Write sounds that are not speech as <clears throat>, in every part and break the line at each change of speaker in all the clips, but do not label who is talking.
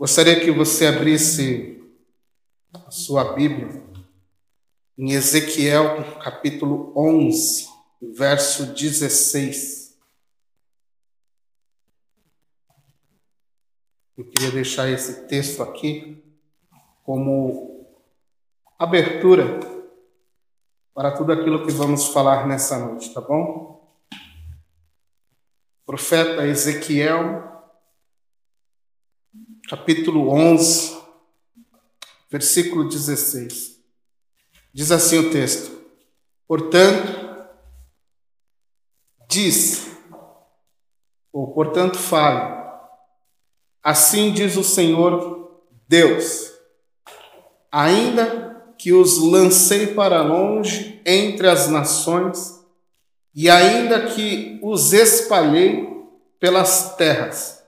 Gostaria que você abrisse a sua Bíblia em Ezequiel, capítulo 11, verso 16. Eu queria deixar esse texto aqui como abertura para tudo aquilo que vamos falar nessa noite, tá bom? Profeta Ezequiel, capítulo 11, versículo 16. Diz assim o texto: Portanto, diz, ou portanto fale, assim diz o Senhor Deus, ainda que os lancei para longe entre as nações, e ainda que os espalhei pelas terras,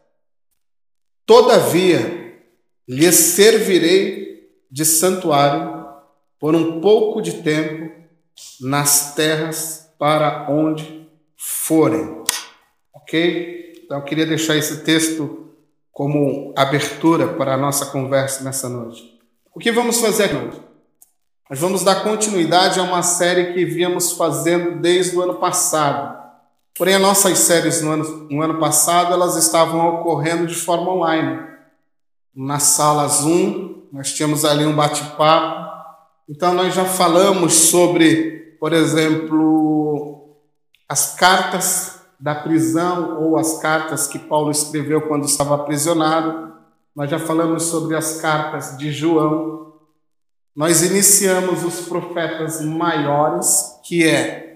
Todavia, lhes servirei de santuário por um pouco de tempo nas terras para onde forem. Ok? Então, eu queria deixar esse texto como abertura para a nossa conversa nessa noite. O que vamos fazer hoje? Nós vamos dar continuidade a uma série que víamos fazendo desde o ano passado. Porém, as nossas séries no ano, no ano passado elas estavam ocorrendo de forma online. Na sala Zoom, nós tínhamos ali um bate-papo. Então, nós já falamos sobre, por exemplo, as cartas da prisão ou as cartas que Paulo escreveu quando estava aprisionado. Nós já falamos sobre as cartas de João. Nós iniciamos os profetas maiores, que é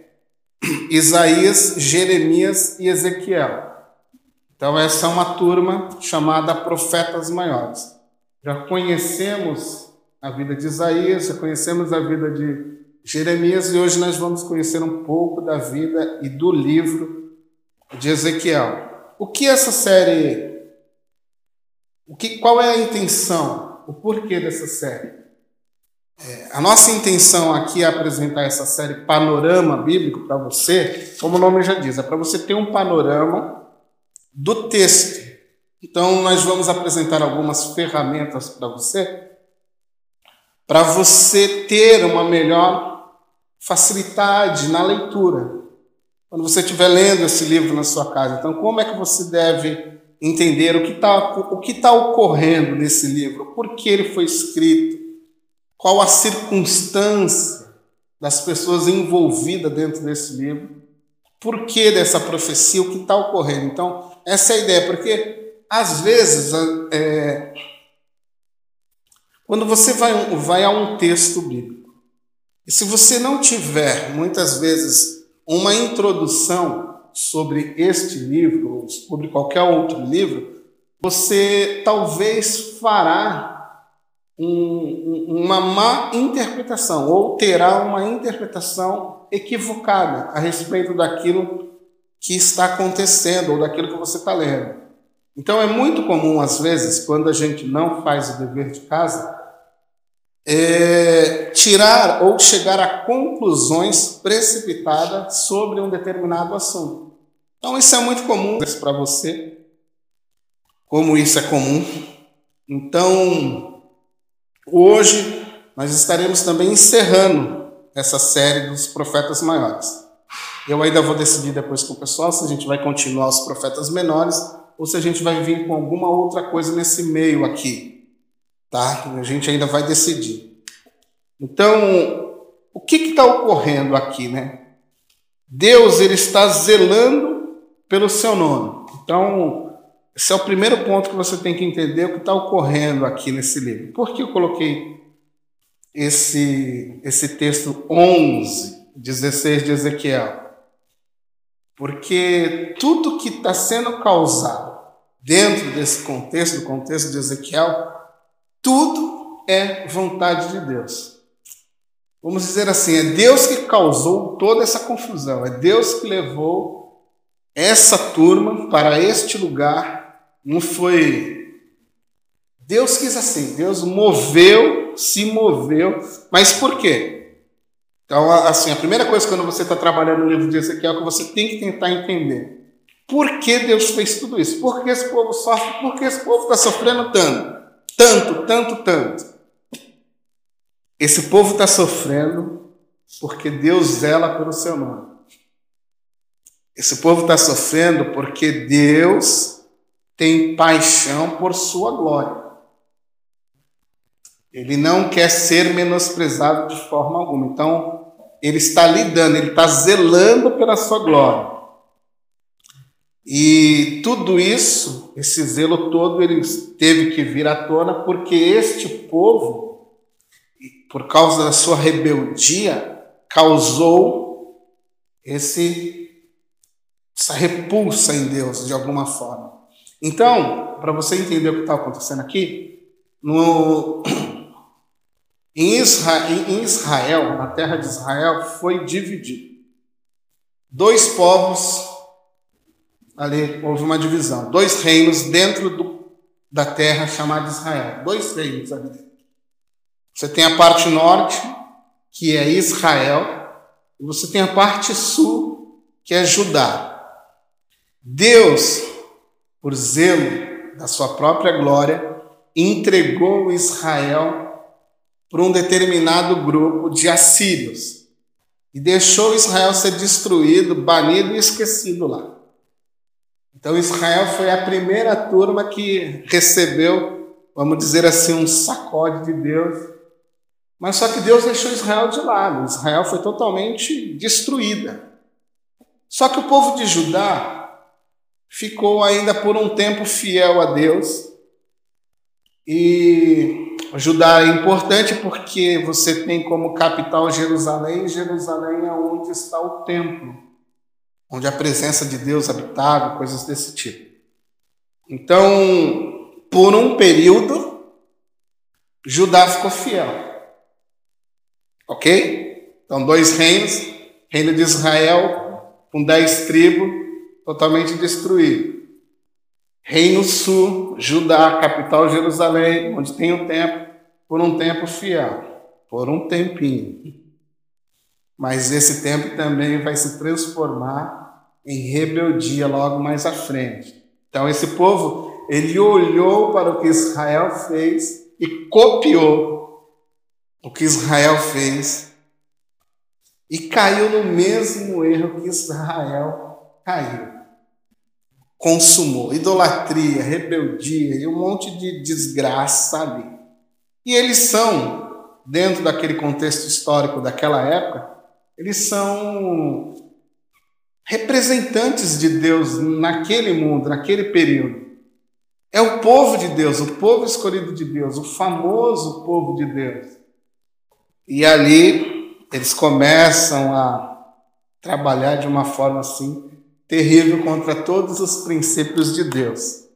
Isaías, Jeremias e Ezequiel. Então, essa é uma turma chamada Profetas Maiores. Já conhecemos a vida de Isaías, já conhecemos a vida de Jeremias e hoje nós vamos conhecer um pouco da vida e do livro de Ezequiel. O que essa série. O que, qual é a intenção? O porquê dessa série? É, a nossa intenção aqui é apresentar essa série Panorama Bíblico para você, como o nome já diz, é para você ter um panorama do texto. Então, nós vamos apresentar algumas ferramentas para você, para você ter uma melhor facilidade na leitura. Quando você estiver lendo esse livro na sua casa, então, como é que você deve entender o que está tá ocorrendo nesse livro, por que ele foi escrito, qual a circunstância das pessoas envolvidas dentro desse livro, por que dessa profecia, o que está ocorrendo. Então, essa é a ideia, porque às vezes, é, quando você vai, vai a um texto bíblico, e se você não tiver, muitas vezes, uma introdução sobre este livro, ou sobre qualquer outro livro, você talvez fará um, uma má interpretação, ou terá uma interpretação equivocada a respeito daquilo que está acontecendo ou daquilo que você está lendo. Então é muito comum, às vezes, quando a gente não faz o dever de casa, é, tirar ou chegar a conclusões precipitadas sobre um determinado assunto. Então isso é muito comum para você, como isso é comum. Então, Hoje nós estaremos também encerrando essa série dos profetas maiores. Eu ainda vou decidir depois com o pessoal se a gente vai continuar os profetas menores ou se a gente vai vir com alguma outra coisa nesse meio aqui, tá? A gente ainda vai decidir. Então, o que está ocorrendo aqui, né? Deus ele está zelando pelo seu nome. Então, esse é o primeiro ponto que você tem que entender o que está ocorrendo aqui nesse livro. Por que eu coloquei esse, esse texto 11, 16 de Ezequiel? Porque tudo que está sendo causado dentro desse contexto, do contexto de Ezequiel, tudo é vontade de Deus. Vamos dizer assim, é Deus que causou toda essa confusão, é Deus que levou essa turma para este lugar não foi. Deus quis assim, Deus moveu, se moveu, mas por quê? Então, assim, a primeira coisa quando você está trabalhando no livro de Ezequiel é que você tem que tentar entender. Por que Deus fez tudo isso? Por que esse povo sofre? Por que esse povo está sofrendo tanto? Tanto, tanto, tanto. Esse povo está sofrendo porque Deus zela pelo seu nome. Esse povo está sofrendo porque Deus tem paixão por sua glória. Ele não quer ser menosprezado de forma alguma. Então, ele está lidando, ele está zelando pela sua glória. E tudo isso, esse zelo todo, ele teve que vir à tona porque este povo, por causa da sua rebeldia, causou esse, essa repulsa em Deus de alguma forma. Então, para você entender o que está acontecendo aqui, no, <clears throat> em Israel, em Israel, na terra de Israel, foi dividido. Dois povos, ali houve uma divisão, dois reinos dentro do, da terra chamada Israel. Dois reinos ali. Você tem a parte norte, que é Israel, e você tem a parte sul, que é Judá. Deus, por zelo da sua própria glória, entregou Israel por um determinado grupo de assírios e deixou Israel ser destruído, banido e esquecido lá. Então Israel foi a primeira turma que recebeu, vamos dizer assim, um sacode de Deus. Mas só que Deus deixou Israel de lado. Israel foi totalmente destruída. Só que o povo de Judá ficou ainda por um tempo fiel a Deus e Judá é importante porque você tem como capital Jerusalém, Jerusalém é onde está o templo, onde a presença de Deus habitava, coisas desse tipo. Então, por um período, Judá ficou fiel. Ok? Então, dois reinos, reino de Israel, com dez tribos, totalmente destruído. Reino Sul, Judá, capital Jerusalém, onde tem o templo, por um tempo fiel, por um tempinho. Mas esse tempo também vai se transformar em rebeldia logo mais à frente. Então esse povo, ele olhou para o que Israel fez e copiou o que Israel fez e caiu no mesmo erro que Israel caiu consumou idolatria, rebeldia e um monte de desgraça ali. E eles são, dentro daquele contexto histórico daquela época, eles são representantes de Deus naquele mundo, naquele período. É o povo de Deus, o povo escolhido de Deus, o famoso povo de Deus. E ali eles começam a trabalhar de uma forma assim terrível contra todos os princípios de Deus.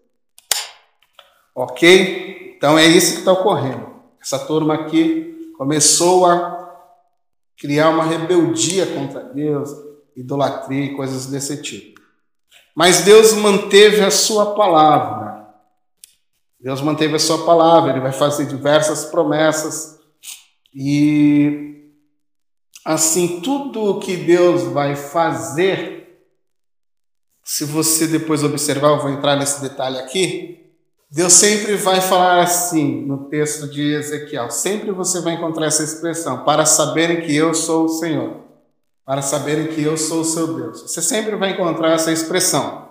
Ok? Então é isso que está ocorrendo. Essa turma aqui começou a criar uma rebeldia contra Deus, idolatria e coisas desse tipo. Mas Deus manteve a sua palavra. Deus manteve a sua palavra, ele vai fazer diversas promessas e assim tudo o que Deus vai fazer se você depois observar, eu vou entrar nesse detalhe aqui, Deus sempre vai falar assim no texto de Ezequiel, sempre você vai encontrar essa expressão, para saberem que eu sou o Senhor, para saberem que eu sou o seu Deus. Você sempre vai encontrar essa expressão.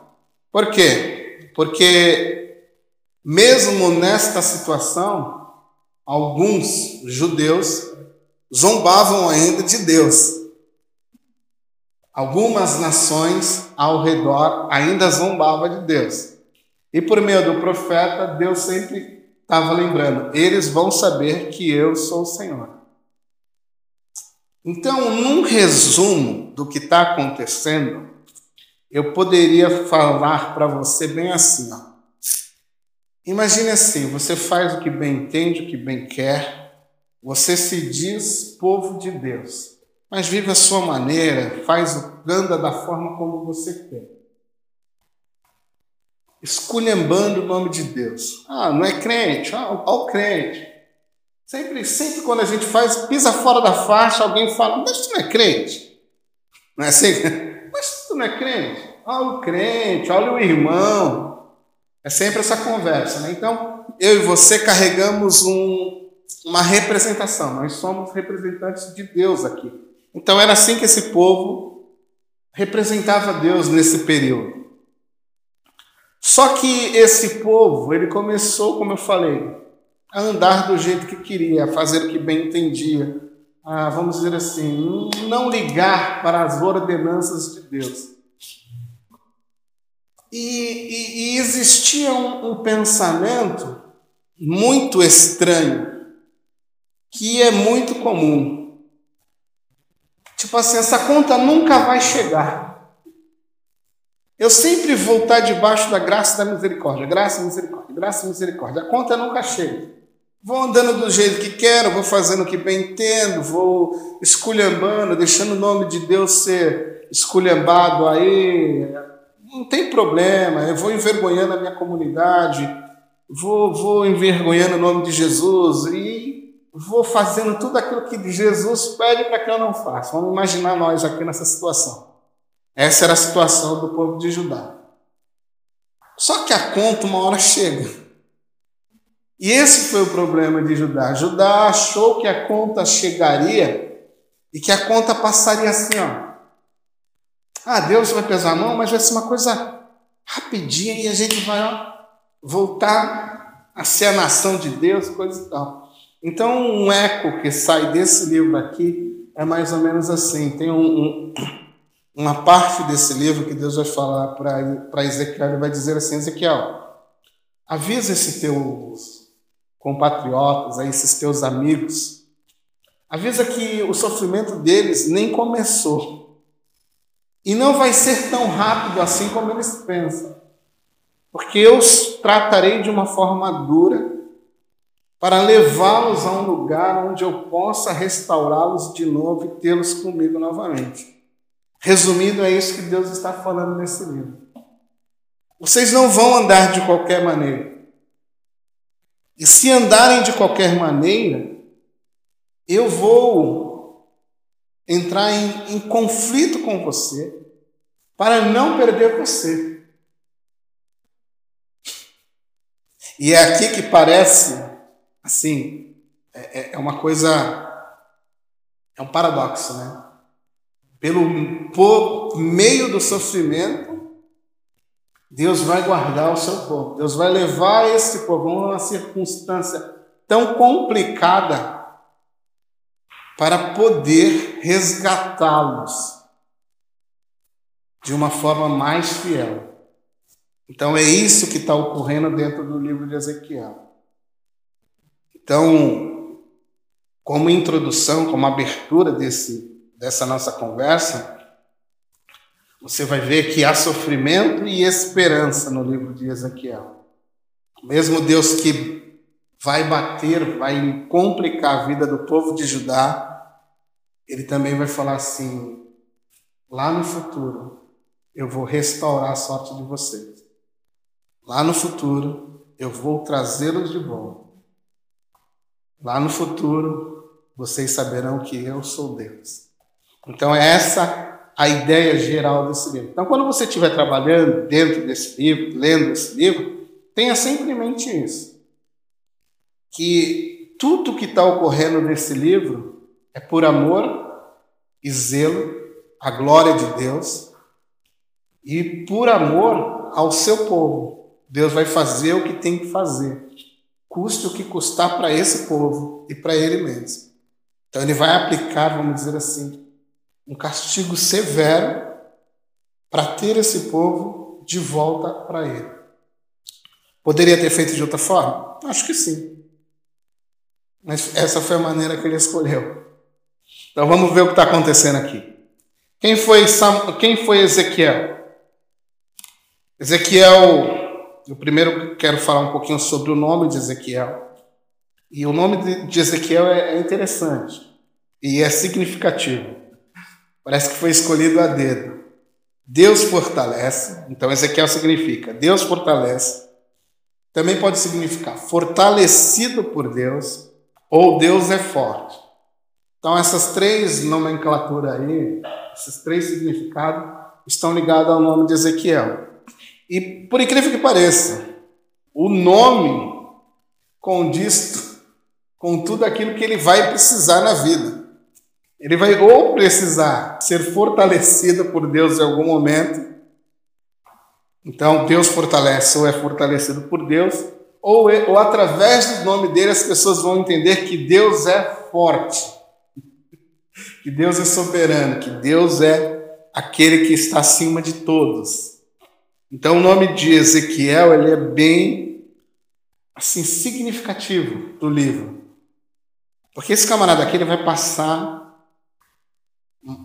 Por quê? Porque mesmo nesta situação, alguns judeus zombavam ainda de Deus. Algumas nações ao redor ainda zombavam de Deus. E por meio do profeta, Deus sempre estava lembrando: eles vão saber que eu sou o Senhor. Então, num resumo do que está acontecendo, eu poderia falar para você bem assim: ó. imagine assim, você faz o que bem entende, o que bem quer, você se diz povo de Deus mas vive a sua maneira, faz anda da forma como você quer. Esculhambando o nome de Deus. Ah, não é crente? Ah, o crente. Sempre, sempre quando a gente faz, pisa fora da faixa, alguém fala, mas tu não é crente. Não é assim? <laughs> Mas tu não é crente? Olha o crente, olha o irmão. É sempre essa conversa, né? Então, eu e você carregamos um, uma representação, nós somos representantes de Deus aqui. Então era assim que esse povo representava Deus nesse período. Só que esse povo, ele começou, como eu falei, a andar do jeito que queria, a fazer o que bem entendia, a, vamos dizer assim, não ligar para as ordenanças de Deus. E, e, e existia um, um pensamento muito estranho, que é muito comum. Tipo assim, essa conta nunca vai chegar. Eu sempre vou estar debaixo da graça da misericórdia. Graça e misericórdia, graça e misericórdia. A conta nunca chega. Vou andando do jeito que quero, vou fazendo o que bem entendo, vou esculhambando, deixando o nome de Deus ser esculhambado aí. Não tem problema, eu vou envergonhando a minha comunidade, vou, vou envergonhando o nome de Jesus e vou fazendo tudo aquilo que Jesus pede para que eu não faça. Vamos imaginar nós aqui nessa situação. Essa era a situação do povo de Judá. Só que a conta uma hora chega. E esse foi o problema de Judá. Judá achou que a conta chegaria e que a conta passaria assim, ó. Ah, Deus vai pesar a mão, mas vai ser uma coisa rapidinha e a gente vai ó, voltar a ser a nação de Deus, coisa e tal. Então, um eco que sai desse livro aqui é mais ou menos assim. Tem um, um uma parte desse livro que Deus vai falar para Ezequiel, ele vai dizer assim, Ezequiel, avisa esses teus compatriotas, esses teus amigos, avisa que o sofrimento deles nem começou. E não vai ser tão rápido assim como eles pensam. Porque eu os tratarei de uma forma dura para levá-los a um lugar onde eu possa restaurá-los de novo e tê-los comigo novamente. Resumindo, é isso que Deus está falando nesse livro. Vocês não vão andar de qualquer maneira. E se andarem de qualquer maneira, eu vou entrar em, em conflito com você para não perder você. E é aqui que parece, assim, é, é, é uma coisa, é um paradoxo, né? pelo por meio do sofrimento, Deus vai guardar o seu povo. Deus vai levar esse povo a uma circunstância tão complicada para poder resgatá-los de uma forma mais fiel. Então é isso que está ocorrendo dentro do livro de Ezequiel. Então, como introdução, como abertura desse dessa nossa conversa, você vai ver que há sofrimento e esperança no livro de Ezequiel. Mesmo Deus que vai bater, vai complicar a vida do povo de Judá, ele também vai falar assim: lá no futuro eu vou restaurar a sorte de vocês. Lá no futuro eu vou trazê-los de volta. Lá no futuro vocês saberão que eu sou Deus. Então, é essa a ideia geral desse livro. Então, quando você estiver trabalhando dentro desse livro, lendo esse livro, tenha sempre em mente isso. Que tudo que está ocorrendo nesse livro é por amor e zelo à glória de Deus e por amor ao seu povo. Deus vai fazer o que tem que fazer, custe o que custar para esse povo e para ele mesmo. Então, ele vai aplicar, vamos dizer assim, um castigo severo para ter esse povo de volta para ele. Poderia ter feito de outra forma? Acho que sim. Mas essa foi a maneira que ele escolheu. Então vamos ver o que está acontecendo aqui. Quem foi, Sam... Quem foi Ezequiel? Ezequiel, eu primeiro quero falar um pouquinho sobre o nome de Ezequiel. E o nome de Ezequiel é, é interessante e é significativo. Parece que foi escolhido a dedo. Deus fortalece, então Ezequiel significa Deus fortalece. Também pode significar fortalecido por Deus ou Deus é forte. Então essas três nomenclaturas aí, esses três significados estão ligados ao nome de Ezequiel. E por incrível que pareça, o nome condiz com tudo aquilo que ele vai precisar na vida. Ele vai ou precisar ser fortalecido por Deus em algum momento. Então, Deus fortalece, ou é fortalecido por Deus, ou, é, ou através do nome dele as pessoas vão entender que Deus é forte, que Deus é soberano, que Deus é aquele que está acima de todos. Então, o nome de Ezequiel ele é bem assim significativo do livro. Porque esse camarada aqui ele vai passar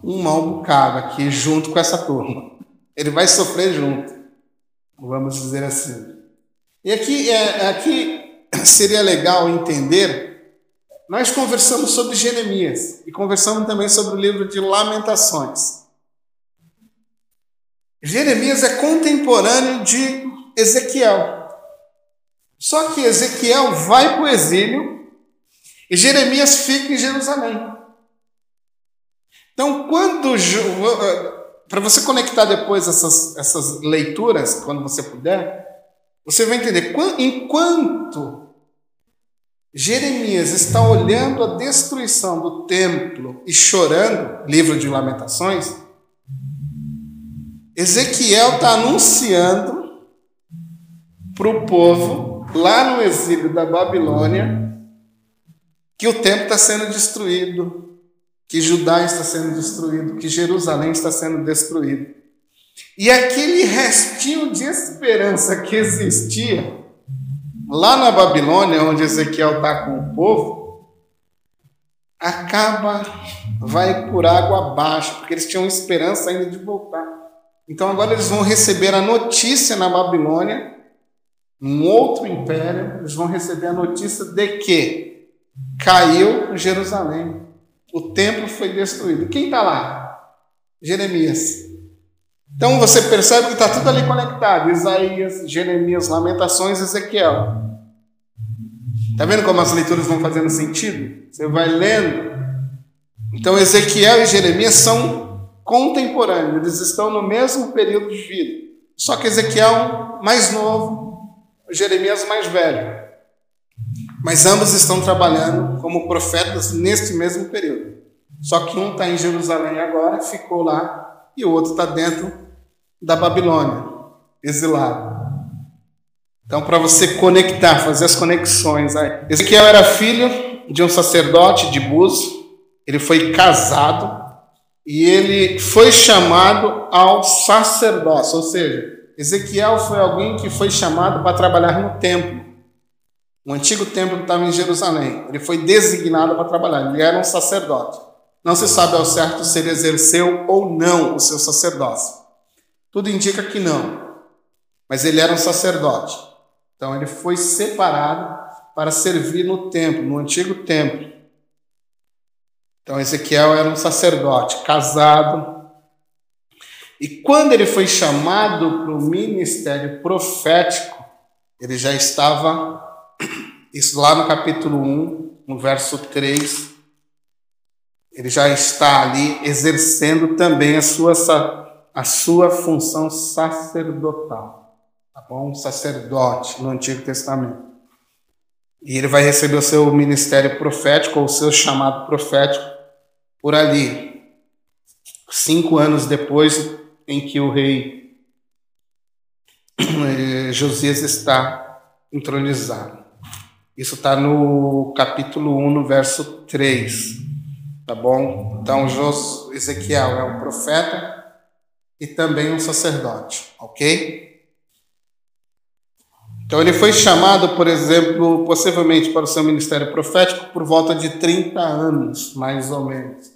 um mau bocado aqui junto com essa turma. Ele vai sofrer junto, vamos dizer assim. E aqui, é, aqui seria legal entender. Nós conversamos sobre Jeremias e conversamos também sobre o livro de Lamentações. Jeremias é contemporâneo de Ezequiel. Só que Ezequiel vai para o exílio e Jeremias fica em Jerusalém. Então, quando. Para você conectar depois essas, essas leituras, quando você puder, você vai entender. Enquanto Jeremias está olhando a destruição do templo e chorando, livro de Lamentações, Ezequiel está anunciando para o povo, lá no exílio da Babilônia, que o templo está sendo destruído, que Judá está sendo destruído, que Jerusalém está sendo destruído. E aquele restinho de esperança que existia lá na Babilônia, onde Ezequiel está com o povo, acaba, vai por água abaixo, porque eles tinham esperança ainda de voltar. Então agora eles vão receber a notícia na Babilônia, um outro império, eles vão receber a notícia de que caiu Jerusalém, o templo foi destruído. Quem está lá? Jeremias. Então você percebe que está tudo ali conectado: Isaías, Jeremias, Lamentações, Ezequiel. Está vendo como as leituras vão fazendo sentido? Você vai lendo. Então Ezequiel e Jeremias são contemporâneos, eles estão no mesmo período de vida. Só que Ezequiel mais novo, Jeremias mais velho. Mas ambos estão trabalhando como profetas neste mesmo período. Só que um está em Jerusalém agora, ficou lá, e o outro está dentro da Babilônia, exilado. Então, para você conectar, fazer as conexões. Aí. Ezequiel era filho de um sacerdote de Bus, ele foi casado e ele foi chamado ao sacerdócio, ou seja, Ezequiel foi alguém que foi chamado para trabalhar no templo. O antigo templo que estava em Jerusalém. Ele foi designado para trabalhar, ele era um sacerdote. Não se sabe ao certo se ele exerceu ou não o seu sacerdócio. Tudo indica que não. Mas ele era um sacerdote. Então ele foi separado para servir no templo, no antigo templo. Então Ezequiel era um sacerdote, casado. E quando ele foi chamado para o ministério profético, ele já estava, isso lá no capítulo 1, no verso 3, ele já está ali exercendo também a sua, a sua função sacerdotal. Tá bom? Sacerdote no Antigo Testamento. E ele vai receber o seu ministério profético, ou o seu chamado profético, por ali, cinco anos depois em que o rei <clears throat> eh, Josias está entronizado. Isso está no capítulo 1, no verso 3. Tá bom? Então, Ezequiel é um profeta e também um sacerdote, ok? Então, ele foi chamado, por exemplo, possivelmente para o seu ministério profético por volta de 30 anos, mais ou menos.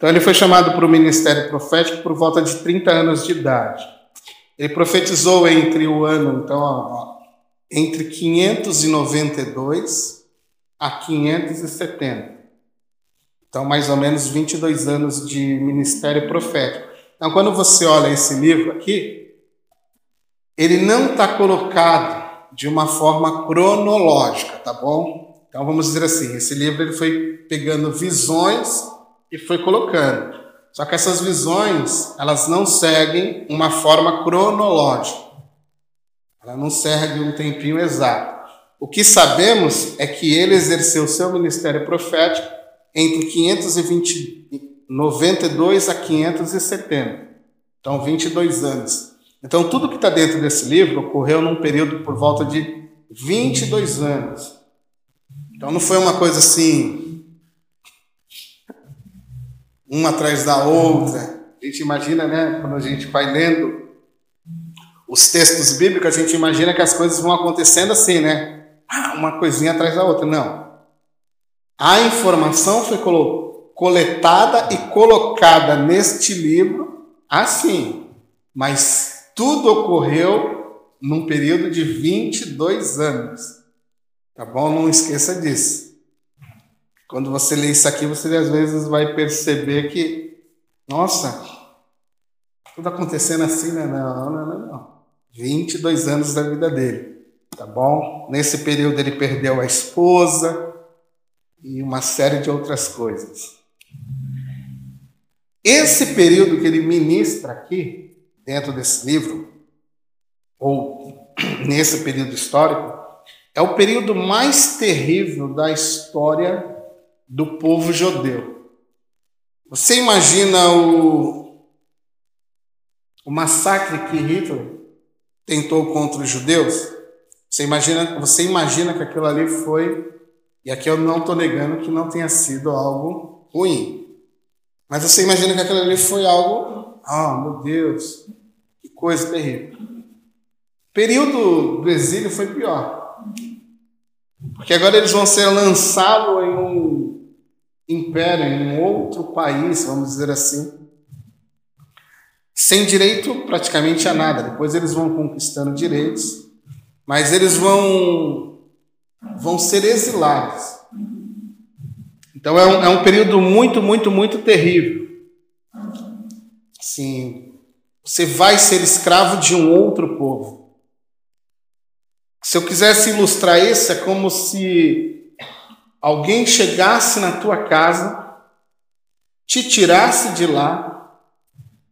Então ele foi chamado para o ministério profético por volta de 30 anos de idade. Ele profetizou entre o ano, então, ó, entre 592 a 570. Então, mais ou menos 22 anos de ministério profético. Então, quando você olha esse livro aqui, ele não está colocado de uma forma cronológica, tá bom? Então vamos dizer assim, esse livro ele foi pegando visões e foi colocando. Só que essas visões, elas não seguem uma forma cronológica. Ela não segue um tempinho exato. O que sabemos é que ele exerceu seu ministério profético entre 592 a 570. Então, 22 anos. Então, tudo que está dentro desse livro ocorreu num período por volta de 22 anos. Então, não foi uma coisa assim, uma atrás da outra. A gente imagina, né, quando a gente vai lendo os textos bíblicos, a gente imagina que as coisas vão acontecendo assim, né? Ah, uma coisinha atrás da outra. Não. A informação foi coletada e colocada neste livro assim, mas tudo ocorreu num período de 22 anos. Tá bom? Não esqueça disso. Quando você lê isso aqui, você às vezes vai perceber que, nossa, tudo acontecendo assim, né? Não, não, não, não. 22 anos da vida dele, tá bom? Nesse período ele perdeu a esposa e uma série de outras coisas. Esse período que ele ministra aqui, dentro desse livro, ou nesse período histórico, é o período mais terrível da história do povo judeu. Você imagina o, o massacre que Hitler tentou contra os judeus, você imagina, você imagina que aquilo ali foi, e aqui eu não estou negando que não tenha sido algo ruim, mas você imagina que aquilo ali foi algo, ah, oh, meu Deus, que coisa terrível. O período do exílio foi pior, porque agora eles vão ser lançados em um império, em um outro país, vamos dizer assim, sem direito praticamente a nada. Depois eles vão conquistando direitos, mas eles vão vão ser exilados. Então é um, é um período muito, muito, muito terrível. Sim, você vai ser escravo de um outro povo. Se eu quisesse ilustrar isso, é como se alguém chegasse na tua casa, te tirasse de lá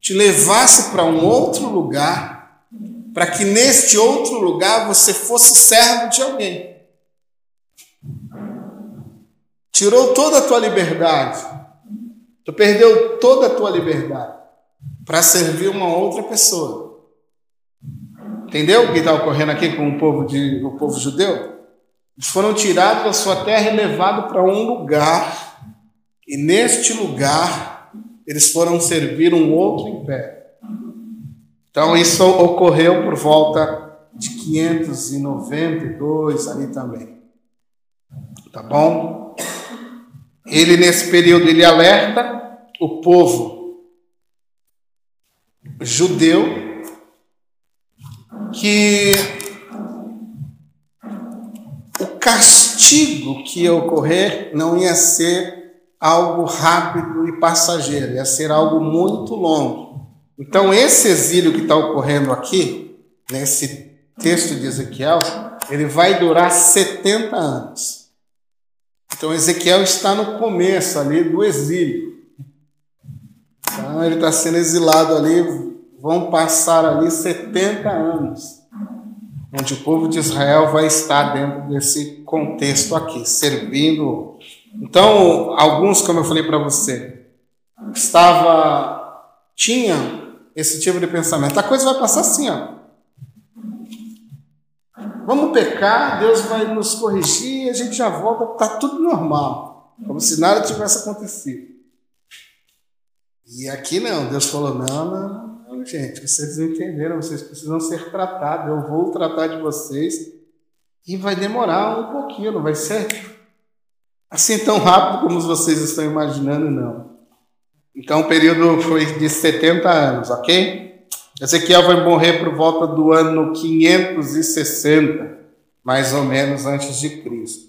te levasse para um outro lugar, para que neste outro lugar você fosse servo de alguém. Tirou toda a tua liberdade. Tu perdeu toda a tua liberdade para servir uma outra pessoa. Entendeu o que está ocorrendo aqui com o povo, de, o povo judeu? Eles foram tirados da sua terra e levados para um lugar, e neste lugar eles foram servir um outro império. Então isso ocorreu por volta de 592 ali também. Tá bom? Ele nesse período ele alerta o povo judeu que castigo que ia ocorrer não ia ser algo rápido e passageiro, ia ser algo muito longo. Então, esse exílio que está ocorrendo aqui, nesse texto de Ezequiel, ele vai durar 70 anos. Então, Ezequiel está no começo ali do exílio. Então, ele está sendo exilado ali, vão passar ali 70 anos, onde o povo de Israel vai estar dentro desse contexto aqui, servindo então, alguns, como eu falei para você, estava tinha esse tipo de pensamento. A coisa vai passar assim, ó. Vamos pecar, Deus vai nos corrigir, a gente já volta, tá tudo normal, como se nada tivesse acontecido. E aqui não, Deus falou: não, não, gente, vocês entenderam, vocês precisam ser tratados, eu vou tratar de vocês e vai demorar um pouquinho, não vai ser assim tão rápido como vocês estão imaginando, não. Então o período foi de 70 anos, ok? Ezequiel vai morrer por volta do ano 560, mais ou menos antes de Cristo.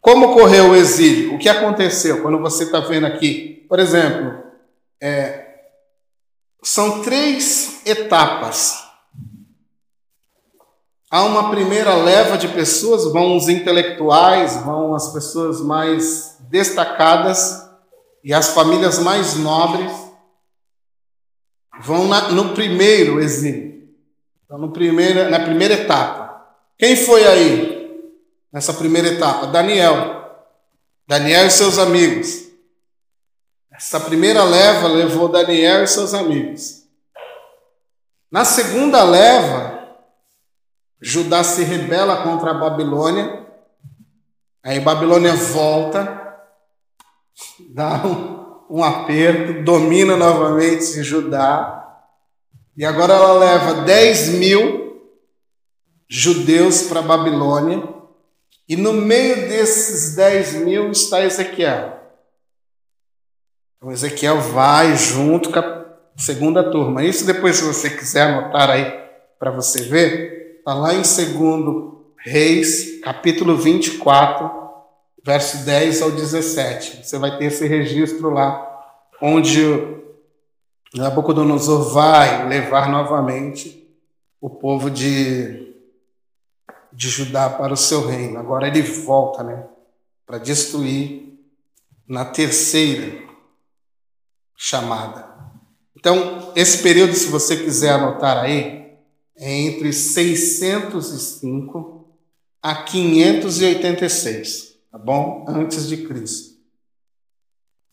Como ocorreu o exílio? O que aconteceu quando você está vendo aqui? Por exemplo, é, são três etapas. há uma primeira leva de pessoas, vão os intelectuais, vão as pessoas mais destacadas e as famílias mais nobres vão na, no primeiro exílio, então, no primeira, na primeira etapa. Quem foi aí nessa primeira etapa? Daniel. Daniel e seus amigos. Essa primeira leva levou Daniel e seus amigos. Na segunda leva, Judá se rebela contra a Babilônia. Aí Babilônia volta, dá um, um aperto, domina novamente Judá. E agora ela leva 10 mil judeus para Babilônia. E no meio desses 10 mil está Ezequiel. Então Ezequiel vai junto com a segunda turma. Isso depois, se você quiser anotar aí para você ver, está lá em 2 Reis, capítulo 24, verso 10 ao 17. Você vai ter esse registro lá, onde Nabucodonosor vai levar novamente o povo de, de Judá para o seu reino. Agora ele volta, né? Para destruir na terceira chamada. Então, esse período, se você quiser anotar aí, é entre 605 a 586, tá bom? Antes de Cristo.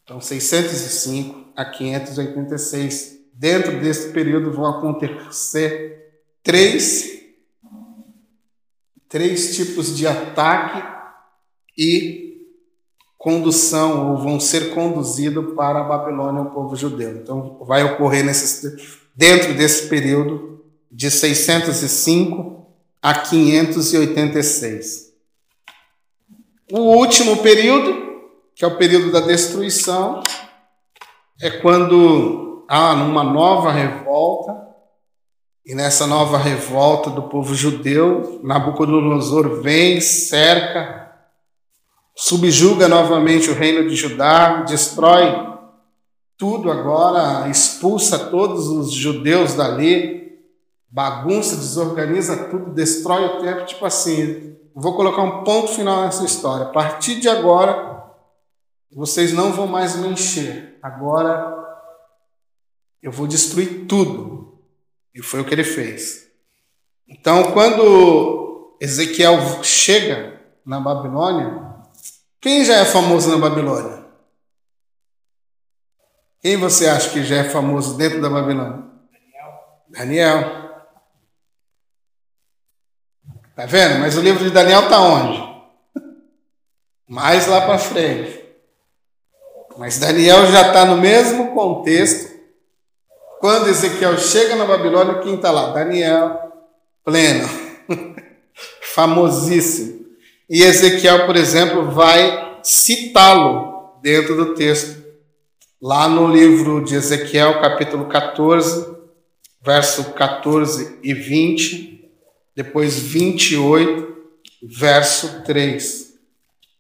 Então, 605 a 586. Dentro desse período vão acontecer três, três tipos de ataque e condução ou vão ser conduzidos para a Babilônia o povo judeu. Então vai ocorrer nesse, dentro desse período de 605 a 586. O último período, que é o período da destruição, é quando há uma nova revolta, e nessa nova revolta do povo judeu, Nabucodonosor vem, cerca subjuga novamente o reino de Judá, destrói tudo agora, expulsa todos os judeus dali, bagunça, desorganiza tudo, destrói o templo, tipo assim, vou colocar um ponto final nessa história. A partir de agora, vocês não vão mais me encher. Agora eu vou destruir tudo. E foi o que ele fez. Então, quando Ezequiel chega na Babilônia, quem já é famoso na Babilônia? Quem você acha que já é famoso dentro da Babilônia? Daniel. Daniel. Tá vendo? Mas o livro de Daniel está onde? <laughs> Mais lá para frente. Mas Daniel já está no mesmo contexto. Quando Ezequiel chega na Babilônia, quem está lá? Daniel, pleno, <laughs> famosíssimo. E Ezequiel, por exemplo, vai citá-lo dentro do texto. Lá no livro de Ezequiel, capítulo 14, verso 14 e 20, depois 28, verso 3.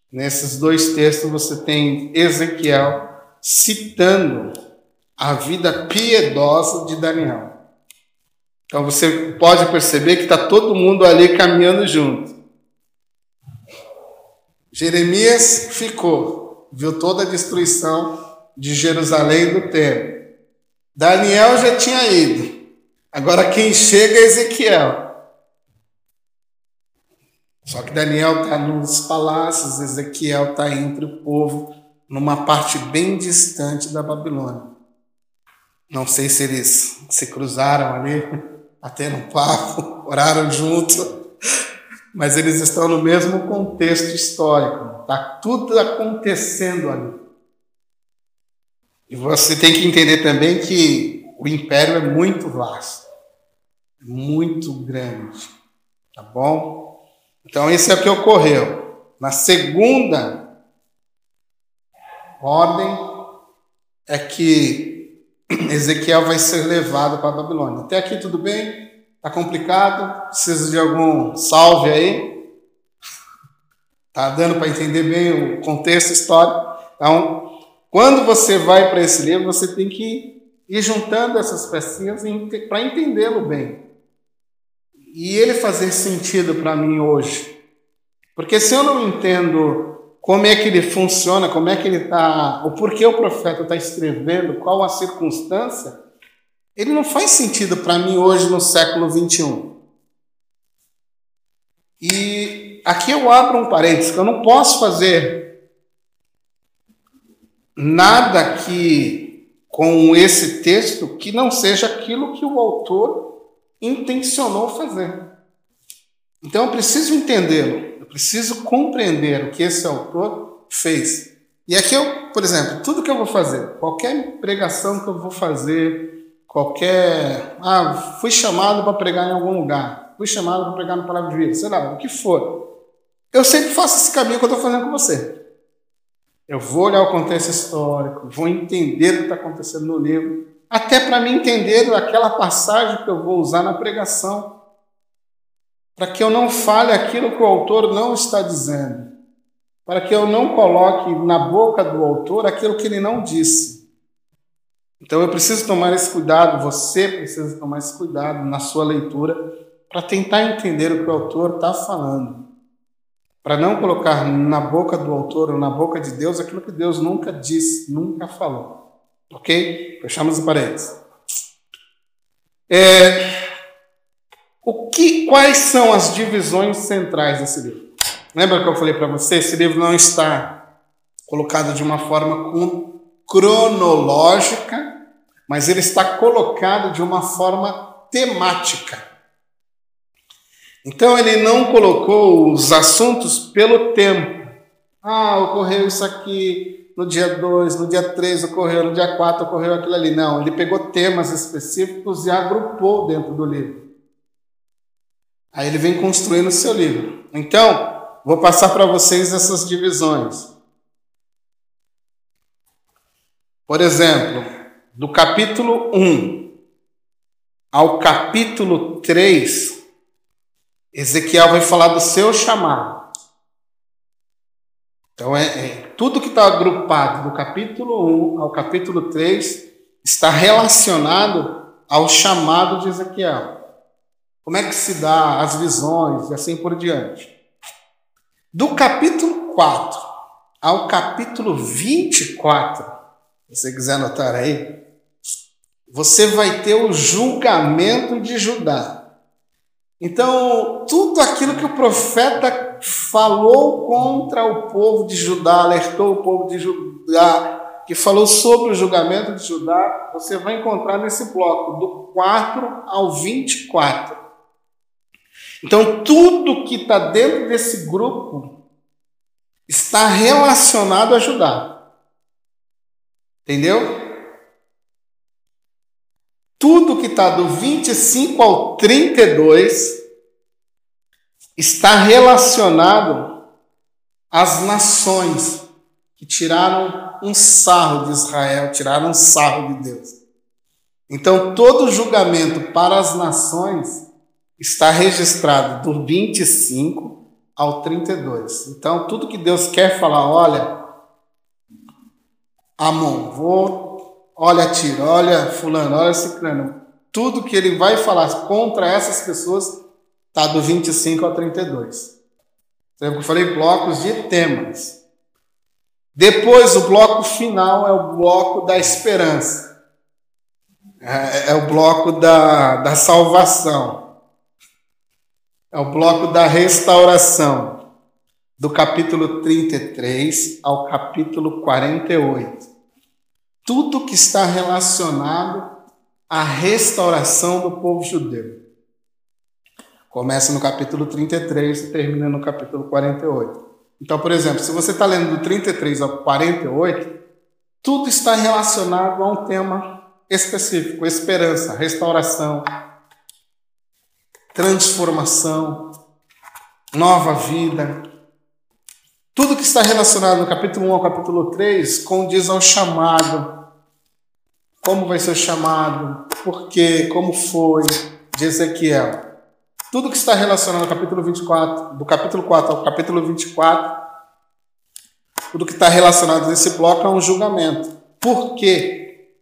Nesses dois textos você tem Ezequiel citando a vida piedosa de Daniel. Então você pode perceber que está todo mundo ali caminhando junto. Jeremias ficou, viu toda a destruição de Jerusalém e do templo. Daniel já tinha ido. Agora quem chega é Ezequiel. Só que Daniel está nos palácios, Ezequiel está entre o povo, numa parte bem distante da Babilônia. Não sei se eles se cruzaram ali, <laughs> até no papo, <laughs> oraram junto mas eles estão no mesmo contexto histórico. Está tudo acontecendo ali. E você tem que entender também que o império é muito vasto, muito grande, tá bom? Então isso é o que ocorreu. Na segunda ordem é que Ezequiel vai ser levado para a Babilônia. Até aqui tudo bem? Tá complicado? Precisa de algum salve aí? Tá dando para entender bem o contexto histórico? Então, quando você vai para esse livro, você tem que ir juntando essas pecinhas para entendê-lo bem. e ele fazer sentido para mim hoje. Porque se eu não entendo como é que ele funciona, como é que ele está, o porquê o profeta está escrevendo, qual a circunstância, ele não faz sentido para mim hoje no século 21. E aqui eu abro um parênteses, que eu não posso fazer nada que com esse texto que não seja aquilo que o autor intencionou fazer. Então eu preciso entendê-lo, eu preciso compreender o que esse autor fez. E aqui eu, por exemplo, tudo que eu vou fazer, qualquer pregação que eu vou fazer, qualquer. Ah, fui chamado para pregar em algum lugar, fui chamado para pregar no Palavra de Vida, sei lá, o que for. Eu sempre faço esse caminho que eu estou fazendo com você. Eu vou olhar o contexto histórico, vou entender o que está acontecendo no livro, até para me entender aquela passagem que eu vou usar na pregação para que eu não fale aquilo que o autor não está dizendo, para que eu não coloque na boca do autor aquilo que ele não disse. Então eu preciso tomar esse cuidado, você precisa tomar esse cuidado na sua leitura para tentar entender o que o autor está falando, para não colocar na boca do autor ou na boca de Deus aquilo que Deus nunca disse, nunca falou. Ok? Fechamos os parênteses. É, o que, quais são as divisões centrais desse livro? Lembra que eu falei para você? Esse livro não está colocado de uma forma cronológica, mas ele está colocado de uma forma temática. Então ele não colocou os assuntos pelo tempo. Ah, ocorreu isso aqui no dia 2, no dia 3 ocorreu, no dia 4 ocorreu aquilo ali. Não, ele pegou temas específicos e agrupou dentro do livro. Aí ele vem construindo o seu livro. Então, vou passar para vocês essas divisões. Por exemplo, do capítulo 1 ao capítulo 3, Ezequiel vai falar do seu chamado. Então, é, é tudo que está agrupado do capítulo 1 ao capítulo 3 está relacionado ao chamado de Ezequiel. Como é que se dá as visões e assim por diante. Do capítulo 4 ao capítulo 24, se você quiser anotar aí, você vai ter o julgamento de Judá. Então, tudo aquilo que o profeta falou contra o povo de Judá, alertou o povo de Judá, que falou sobre o julgamento de Judá, você vai encontrar nesse bloco, do 4 ao 24. Então, tudo que está dentro desse grupo está relacionado a Judá. Entendeu? Tudo que está do 25 ao 32 está relacionado às nações que tiraram um sarro de Israel, tiraram um sarro de Deus. Então, todo julgamento para as nações está registrado do 25 ao 32. Então, tudo que Deus quer falar, olha, Amon, vou, olha Tiro, olha Fulano, olha Ciclano, tudo que ele vai falar contra essas pessoas está do 25 ao 32. Então, eu falei blocos de temas. Depois, o bloco final é o bloco da esperança. É, é o bloco da, da salvação. É o bloco da restauração, do capítulo 33 ao capítulo 48. Tudo que está relacionado à restauração do povo judeu. Começa no capítulo 33 e termina no capítulo 48. Então, por exemplo, se você está lendo do 33 ao 48, tudo está relacionado a um tema específico: esperança, restauração, transformação, nova vida. Tudo que está relacionado no capítulo 1 ao capítulo 3 condiz ao chamado. Como vai ser o chamado? Por quê? Como foi? De Ezequiel. Tudo que está relacionado no capítulo 24, do capítulo 4 ao capítulo 24, tudo que está relacionado nesse bloco é um julgamento. Por quê?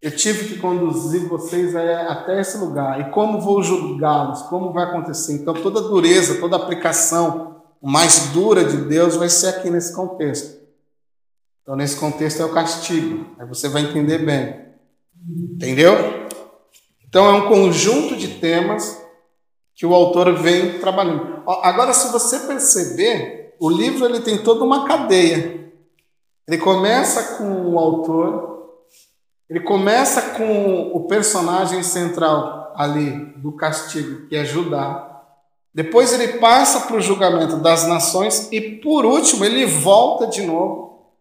Eu tive que conduzir vocês até esse lugar. E como vou julgá-los? Como vai acontecer? Então, toda dureza, toda aplicação mais dura de Deus vai ser aqui nesse contexto. Então, nesse contexto é o castigo. Aí você vai entender bem. Entendeu? Então, é um conjunto de temas que o autor vem trabalhando. Agora, se você perceber, o livro ele tem toda uma cadeia. Ele começa com o autor, ele começa com o personagem central ali do castigo, que é Judá. Depois ele passa para o julgamento das nações e, por último, ele volta de novo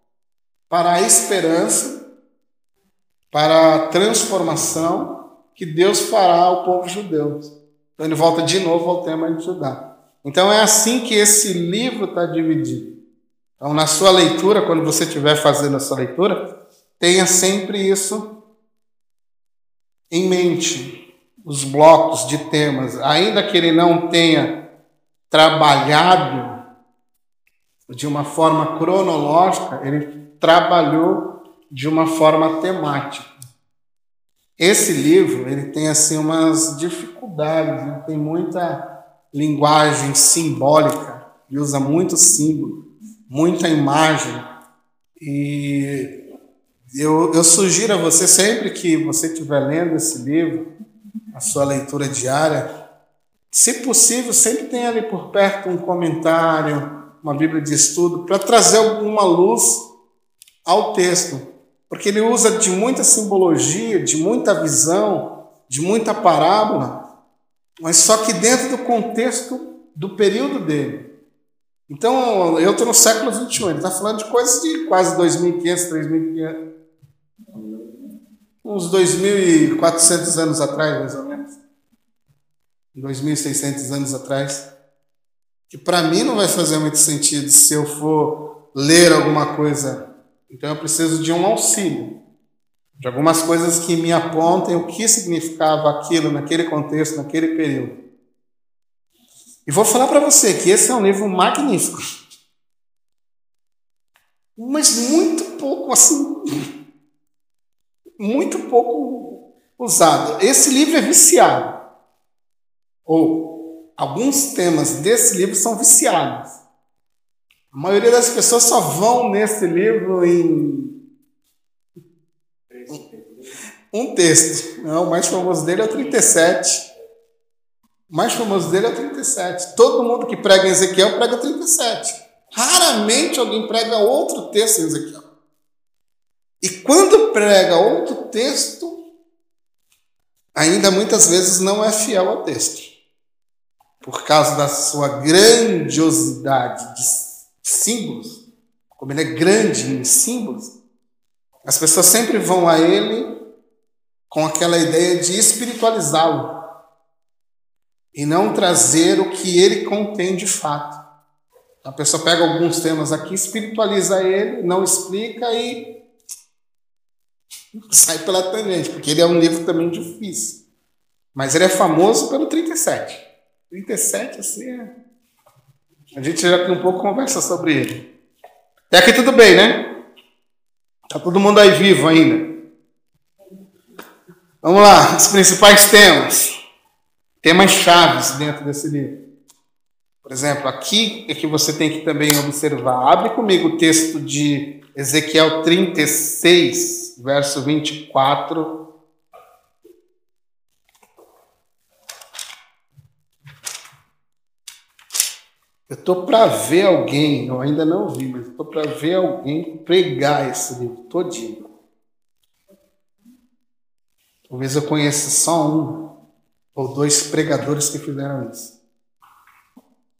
para a esperança, para a transformação que Deus fará ao povo judeu. Então ele volta de novo ao tema de Judá. Então é assim que esse livro está dividido. Então, na sua leitura, quando você estiver fazendo a sua leitura, tenha sempre isso em mente. Os blocos de temas, ainda que ele não tenha trabalhado de uma forma cronológica, ele trabalhou de uma forma temática. Esse livro, ele tem assim umas dificuldades, ele tem muita linguagem simbólica, ele usa muito símbolo, muita imagem. E eu, eu sugiro a você, sempre que você estiver lendo esse livro, sua leitura diária, se possível, sempre tenha ali por perto um comentário, uma Bíblia de estudo, para trazer alguma luz ao texto porque ele usa de muita simbologia, de muita visão, de muita parábola, mas só que dentro do contexto do período dele. Então, eu estou no século XXI, ele está falando de coisas de quase 2.500, 3.500, uns 2.400 anos atrás, mais ou menos. 2.600 anos atrás. Que para mim não vai fazer muito sentido se eu for ler alguma coisa então eu preciso de um auxílio, de algumas coisas que me apontem o que significava aquilo naquele contexto, naquele período. E vou falar para você que esse é um livro magnífico, mas muito pouco assim, muito pouco usado. Esse livro é viciado, ou alguns temas desse livro são viciados. A maioria das pessoas só vão nesse livro em um texto. Não, o mais famoso dele é o 37. O mais famoso dele é o 37. Todo mundo que prega em Ezequiel prega 37. Raramente alguém prega outro texto em Ezequiel. E quando prega outro texto, ainda muitas vezes não é fiel ao texto. Por causa da sua grandiosidade de símbolos, como ele é grande em símbolos, as pessoas sempre vão a ele com aquela ideia de espiritualizá-lo e não trazer o que ele contém de fato. A pessoa pega alguns temas aqui, espiritualiza ele, não explica e sai pela tangente, porque ele é um livro também difícil. Mas ele é famoso pelo 37. 37, assim, é a gente já tem um pouco conversa sobre ele. Até aqui tudo bem, né? Tá todo mundo aí vivo ainda. Vamos lá, os principais temas. Temas chaves dentro desse livro. Por exemplo, aqui é que você tem que também observar. Abre comigo o texto de Ezequiel 36, verso 24 Eu estou para ver alguém, eu ainda não vi, mas estou para ver alguém pregar esse livro todinho. Talvez eu conheça só um ou dois pregadores que fizeram isso.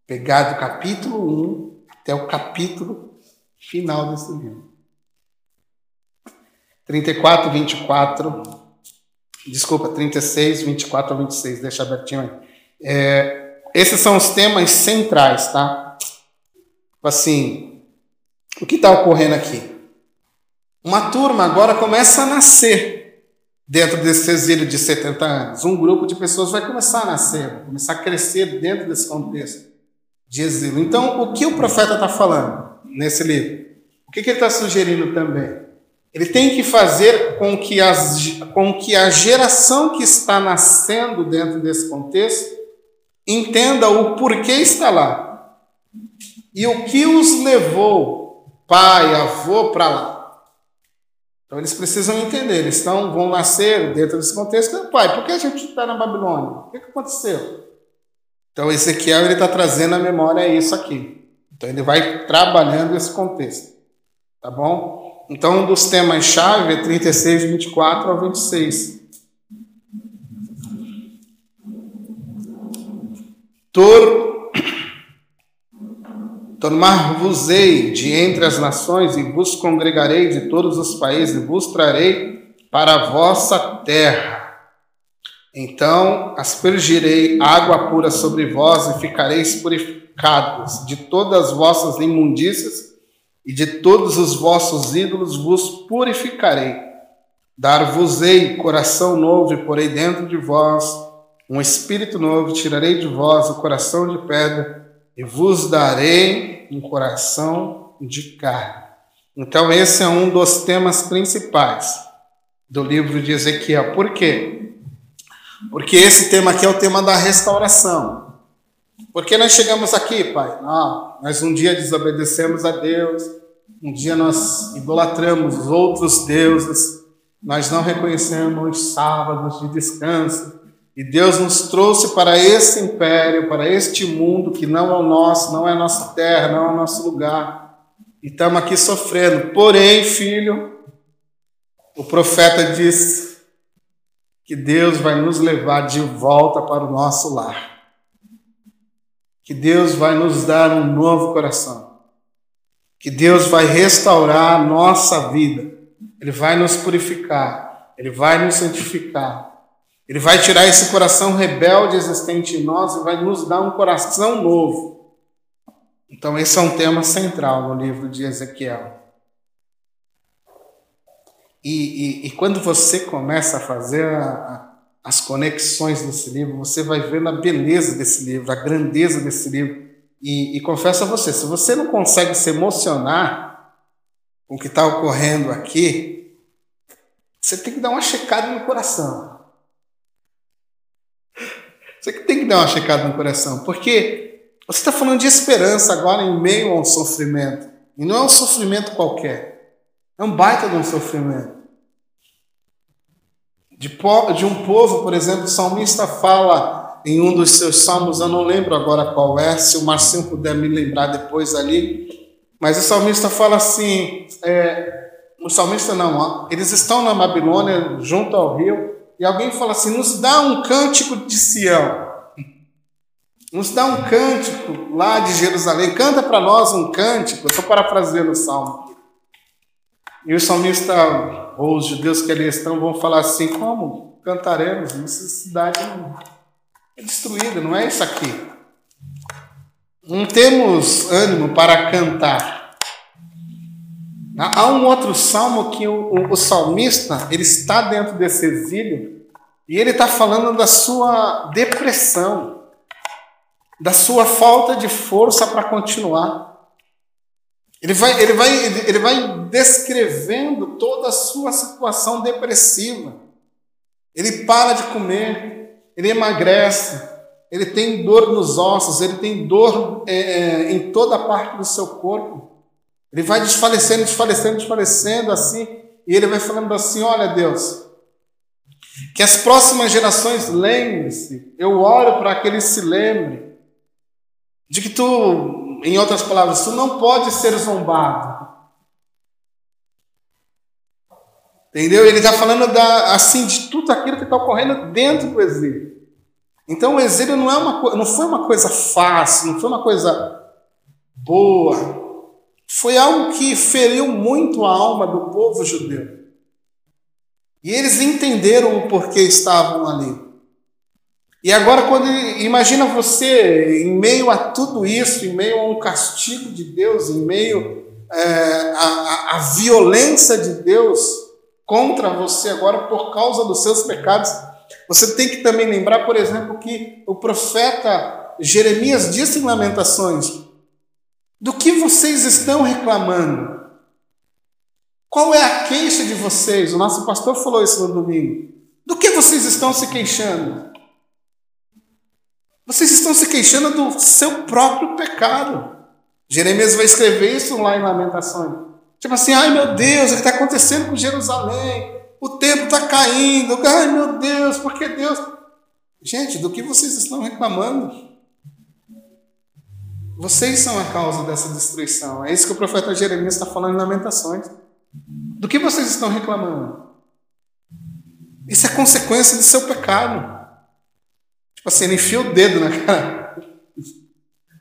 Pegar do capítulo 1 até o capítulo final desse livro. 34, 24. Desculpa, 36, 24 a 26. Deixa abertinho aí. É, esses são os temas centrais, tá? Tipo assim, o que está ocorrendo aqui? Uma turma agora começa a nascer dentro desse exílio de 70 anos. Um grupo de pessoas vai começar a nascer, vai começar a crescer dentro desse contexto de exílio. Então, o que o profeta está falando nesse livro? O que, que ele está sugerindo também? Ele tem que fazer com que, as, com que a geração que está nascendo dentro desse contexto entenda o porquê está lá e o que os levou, pai, avô, para lá. Então eles precisam entender, eles estão, vão nascer dentro desse contexto. Pai, por que a gente está na Babilônia? O que, que aconteceu? Então Ezequiel ele está trazendo à memória isso aqui. Então ele vai trabalhando esse contexto. Tá bom? Então um dos temas-chave é 36, 24 ao 26. Tor... Tomar-vos-ei de entre as nações e vos congregarei de todos os países e vos trarei para a vossa terra então aspergirei água pura sobre vós e ficareis purificados de todas as vossas imundícias e de todos os vossos ídolos vos purificarei. Dar-vos-ei coração novo e porei dentro de vós um espírito novo, tirarei de vós o coração de pedra e vos darei um coração de carne. Então, esse é um dos temas principais do livro de Ezequiel. Por quê? Porque esse tema aqui é o tema da restauração. Porque nós chegamos aqui, Pai? Ah, nós um dia desobedecemos a Deus, um dia nós idolatramos outros deuses, nós não reconhecemos os sábados de descanso. E Deus nos trouxe para esse império, para este mundo que não é o nosso, não é a nossa terra, não é o nosso lugar. E estamos aqui sofrendo. Porém, filho, o profeta disse: que Deus vai nos levar de volta para o nosso lar. Que Deus vai nos dar um novo coração. Que Deus vai restaurar a nossa vida. Ele vai nos purificar. Ele vai nos santificar. Ele vai tirar esse coração rebelde existente em nós e vai nos dar um coração novo. Então, esse é um tema central no livro de Ezequiel. E, e, e quando você começa a fazer a, a, as conexões desse livro, você vai vendo a beleza desse livro, a grandeza desse livro. E, e confesso a você, se você não consegue se emocionar com o que está ocorrendo aqui, você tem que dar uma checada no coração. Você tem que dar uma checada no coração, porque você está falando de esperança agora em meio a um sofrimento. E não é um sofrimento qualquer. É um baita de um sofrimento. De, de um povo, por exemplo, o salmista fala em um dos seus salmos, eu não lembro agora qual é, se o Marcinho puder me lembrar depois ali, mas o salmista fala assim: é, o salmista não, eles estão na Babilônia, junto ao rio, e alguém fala assim: nos dá um cântico de Sião. Nos dá um cântico lá de Jerusalém, canta para nós um cântico. Eu estou parafraseando o salmo. E o salmista, ou os judeus que ali estão, vão falar assim: como cantaremos? Essa cidade é destruída, não é isso aqui. Não temos ânimo para cantar. Há um outro salmo que o, o, o salmista ele está dentro desse exílio e ele está falando da sua depressão, da sua falta de força para continuar. Ele vai, ele, vai, ele vai descrevendo toda a sua situação depressiva. Ele para de comer, ele emagrece, ele tem dor nos ossos, ele tem dor é, é, em toda a parte do seu corpo. Ele vai desfalecendo, desfalecendo, desfalecendo assim, e ele vai falando assim: Olha, Deus, que as próximas gerações lembrem-se, eu oro para que eles se lembrem de que tu em outras palavras, tu não pode ser zombado. Entendeu? Ele está falando da, assim de tudo aquilo que está ocorrendo dentro do exílio. Então o exílio não, é uma, não foi uma coisa fácil, não foi uma coisa boa. Foi algo que feriu muito a alma do povo judeu. E eles entenderam o porquê estavam ali. E agora, quando imagina você em meio a tudo isso, em meio a um castigo de Deus, em meio é, a, a violência de Deus contra você agora por causa dos seus pecados, você tem que também lembrar, por exemplo, que o profeta Jeremias disse em Lamentações: do que vocês estão reclamando? Qual é a queixa de vocês? O nosso pastor falou isso no domingo. Do que vocês estão se queixando? Vocês estão se queixando do seu próprio pecado. Jeremias vai escrever isso lá em Lamentações. Tipo assim, ai meu Deus, o que está acontecendo com Jerusalém? O templo está caindo. Ai meu Deus, por que Deus? Gente, do que vocês estão reclamando? Vocês são a causa dessa destruição. É isso que o profeta Jeremias está falando em Lamentações. Do que vocês estão reclamando? Isso é consequência do seu pecado. Tipo assim, ele enfia o dedo na cara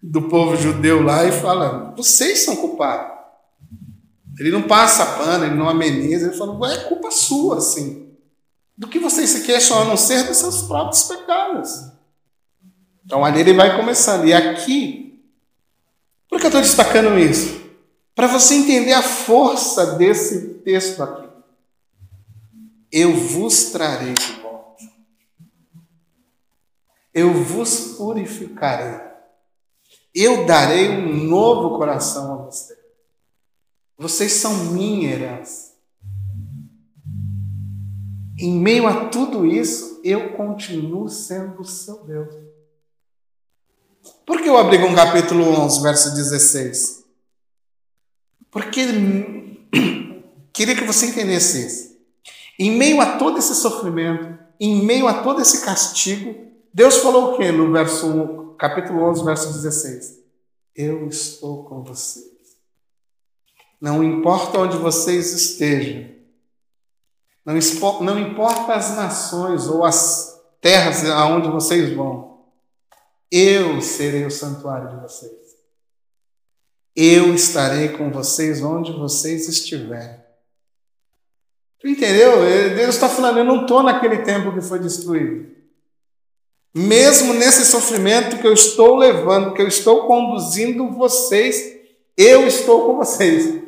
do povo judeu lá e fala: vocês são culpados. Ele não passa pano, ele não ameniza, ele fala: é culpa sua, assim. Do que vocês se queixam a não ser dos seus próprios pecados. Então ali ele vai começando. E aqui, por que eu estou destacando isso? Para você entender a força desse texto aqui. Eu vos trarei de volta. Eu vos purificarei. Eu darei um novo coração a você. Vocês são minha herança. Em meio a tudo isso, eu continuo sendo o seu Deus. Por que eu abri com capítulo 11, verso 16? Porque <coughs> queria que você entendesse isso. Em meio a todo esse sofrimento, em meio a todo esse castigo, Deus falou o que no verso 1, capítulo 11, verso 16? Eu estou com vocês. Não importa onde vocês estejam, não, não importa as nações ou as terras aonde vocês vão, eu serei o santuário de vocês. Eu estarei com vocês onde vocês estiverem. Tu entendeu? Deus está falando, eu não estou naquele templo que foi destruído. Mesmo nesse sofrimento que eu estou levando, que eu estou conduzindo vocês, eu estou com vocês.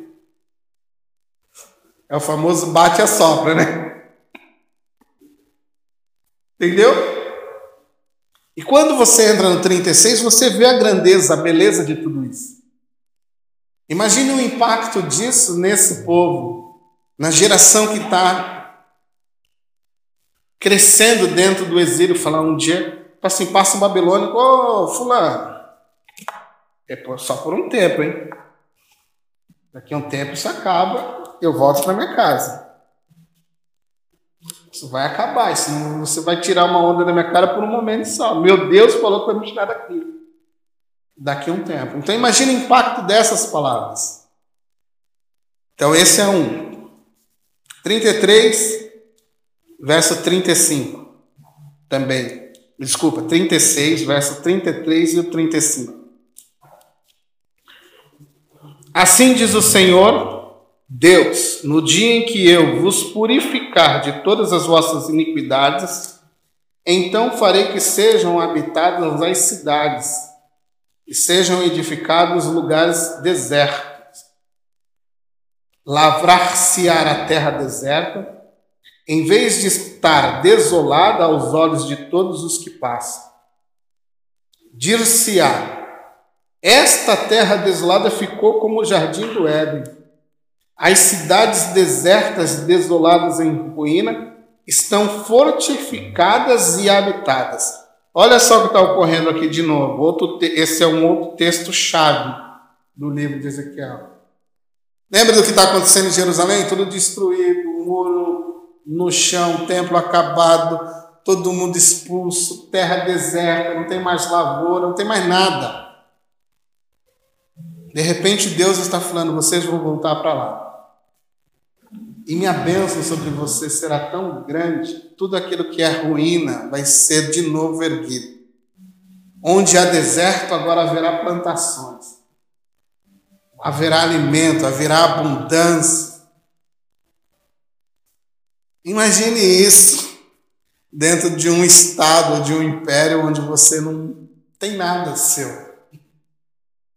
É o famoso bate a sopra, né? Entendeu? E quando você entra no 36, você vê a grandeza, a beleza de tudo isso. Imagine o impacto disso nesse povo, na geração que está crescendo dentro do exílio. Falar um dia, assim, passa um babilônico, ô oh, fulano, é só por um tempo, hein? Daqui a um tempo isso acaba, eu volto para minha casa. Isso vai acabar, isso não, você vai tirar uma onda da minha cara por um momento só. Meu Deus falou que vai me tirar daqui daqui a um tempo. Então imagine o impacto dessas palavras. Então esse é um. 33, verso 35. Também. Desculpa, 36, verso 33 e o 35. Assim diz o Senhor, Deus, no dia em que eu vos purificar de todas as vossas iniquidades, então farei que sejam habitadas as cidades e sejam edificados lugares desertos. Lavrar-se-á a terra deserta, em vez de estar desolada aos olhos de todos os que passam. Dir-se-á: Esta terra desolada ficou como o jardim do Éden. As cidades desertas desoladas em ruína estão fortificadas e habitadas Olha só o que está ocorrendo aqui de novo. Outro esse é um outro texto-chave do livro de Ezequiel. Lembra do que está acontecendo em Jerusalém? Tudo destruído, muro no chão, templo acabado, todo mundo expulso, terra deserta, não tem mais lavoura, não tem mais nada. De repente Deus está falando: vocês vão voltar para lá. E minha bênção sobre você será tão grande, tudo aquilo que é ruína vai ser de novo erguido. Onde há deserto, agora haverá plantações. Haverá alimento, haverá abundância. Imagine isso dentro de um estado, de um império onde você não tem nada seu.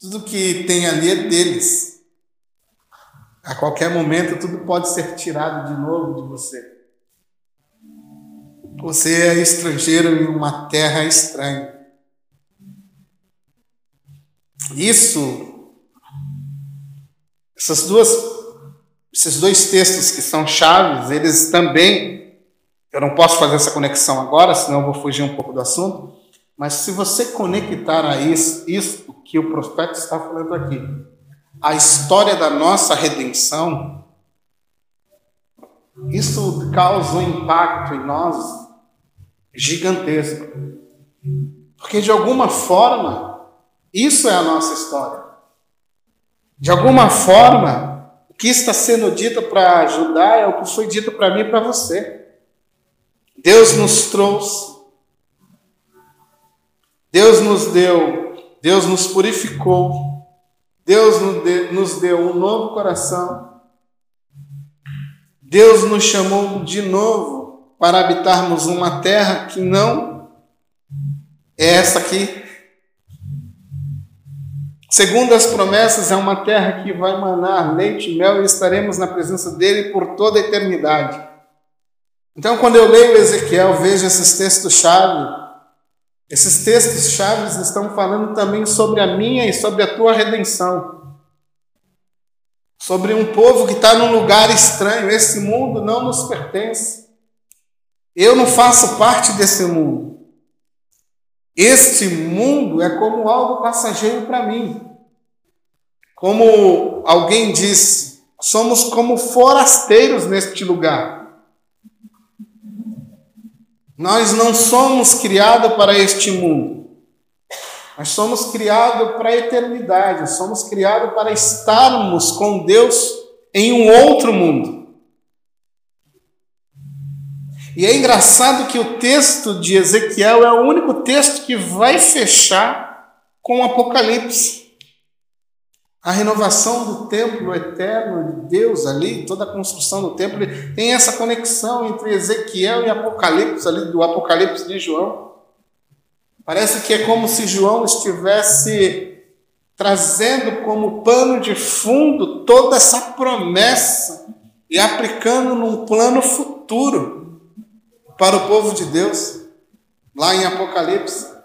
Tudo que tem ali é deles. A qualquer momento tudo pode ser tirado de novo de você. Você é estrangeiro em uma terra estranha. Isso, essas duas Esses dois textos que são chaves, eles também, eu não posso fazer essa conexão agora, senão eu vou fugir um pouco do assunto, mas se você conectar a isso, que o profeta está falando aqui, a história da nossa redenção, isso causa um impacto em nós gigantesco. Porque de alguma forma, isso é a nossa história. De alguma forma, o que está sendo dito para ajudar é o que foi dito para mim e para você. Deus nos trouxe, Deus nos deu, Deus nos purificou, Deus nos deu um novo coração, Deus nos chamou de novo para habitarmos uma terra que não é essa aqui. Segundo as promessas, é uma terra que vai manar leite e mel e estaremos na presença dele por toda a eternidade. Então, quando eu leio Ezequiel, vejo esses textos-chave. Esses textos-chave estão falando também sobre a minha e sobre a tua redenção sobre um povo que está num lugar estranho. Esse mundo não nos pertence. Eu não faço parte desse mundo. Este mundo é como algo passageiro para mim. Como alguém disse, somos como forasteiros neste lugar. Nós não somos criados para este mundo. Nós somos criados para a eternidade, somos criados para estarmos com Deus em um outro mundo. E é engraçado que o texto de Ezequiel é o único texto que vai fechar com o Apocalipse. A renovação do templo eterno de Deus ali, toda a construção do templo, tem essa conexão entre Ezequiel e Apocalipse, ali do Apocalipse de João. Parece que é como se João estivesse trazendo como pano de fundo toda essa promessa e aplicando num plano futuro para o povo de Deus, lá em Apocalipse.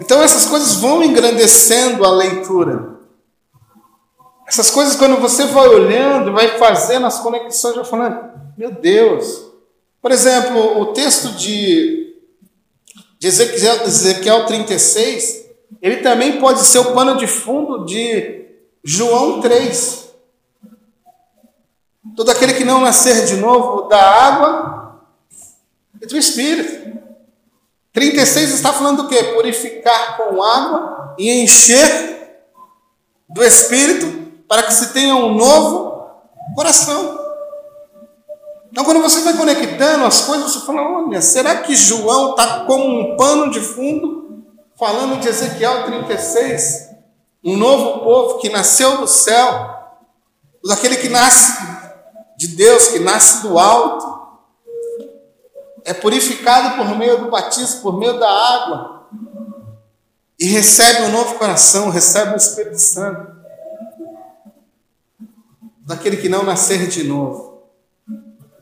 Então essas coisas vão engrandecendo a leitura. Essas coisas, quando você vai olhando, vai fazendo as conexões, vai falando, meu Deus. Por exemplo, o texto de de Ezequiel, Ezequiel 36, ele também pode ser o pano de fundo de João 3. Todo aquele que não nascer de novo da água e do Espírito. 36 está falando do quê? Purificar com água e encher do Espírito para que se tenha um novo coração. Então, quando você vai conectando as coisas, você fala: olha, será que João está como um pano de fundo, falando de Ezequiel 36? Um novo povo que nasceu do céu, daquele que nasce de Deus, que nasce do alto, é purificado por meio do batismo, por meio da água, e recebe um novo coração, recebe o Espírito Santo. Daquele que não nascer de novo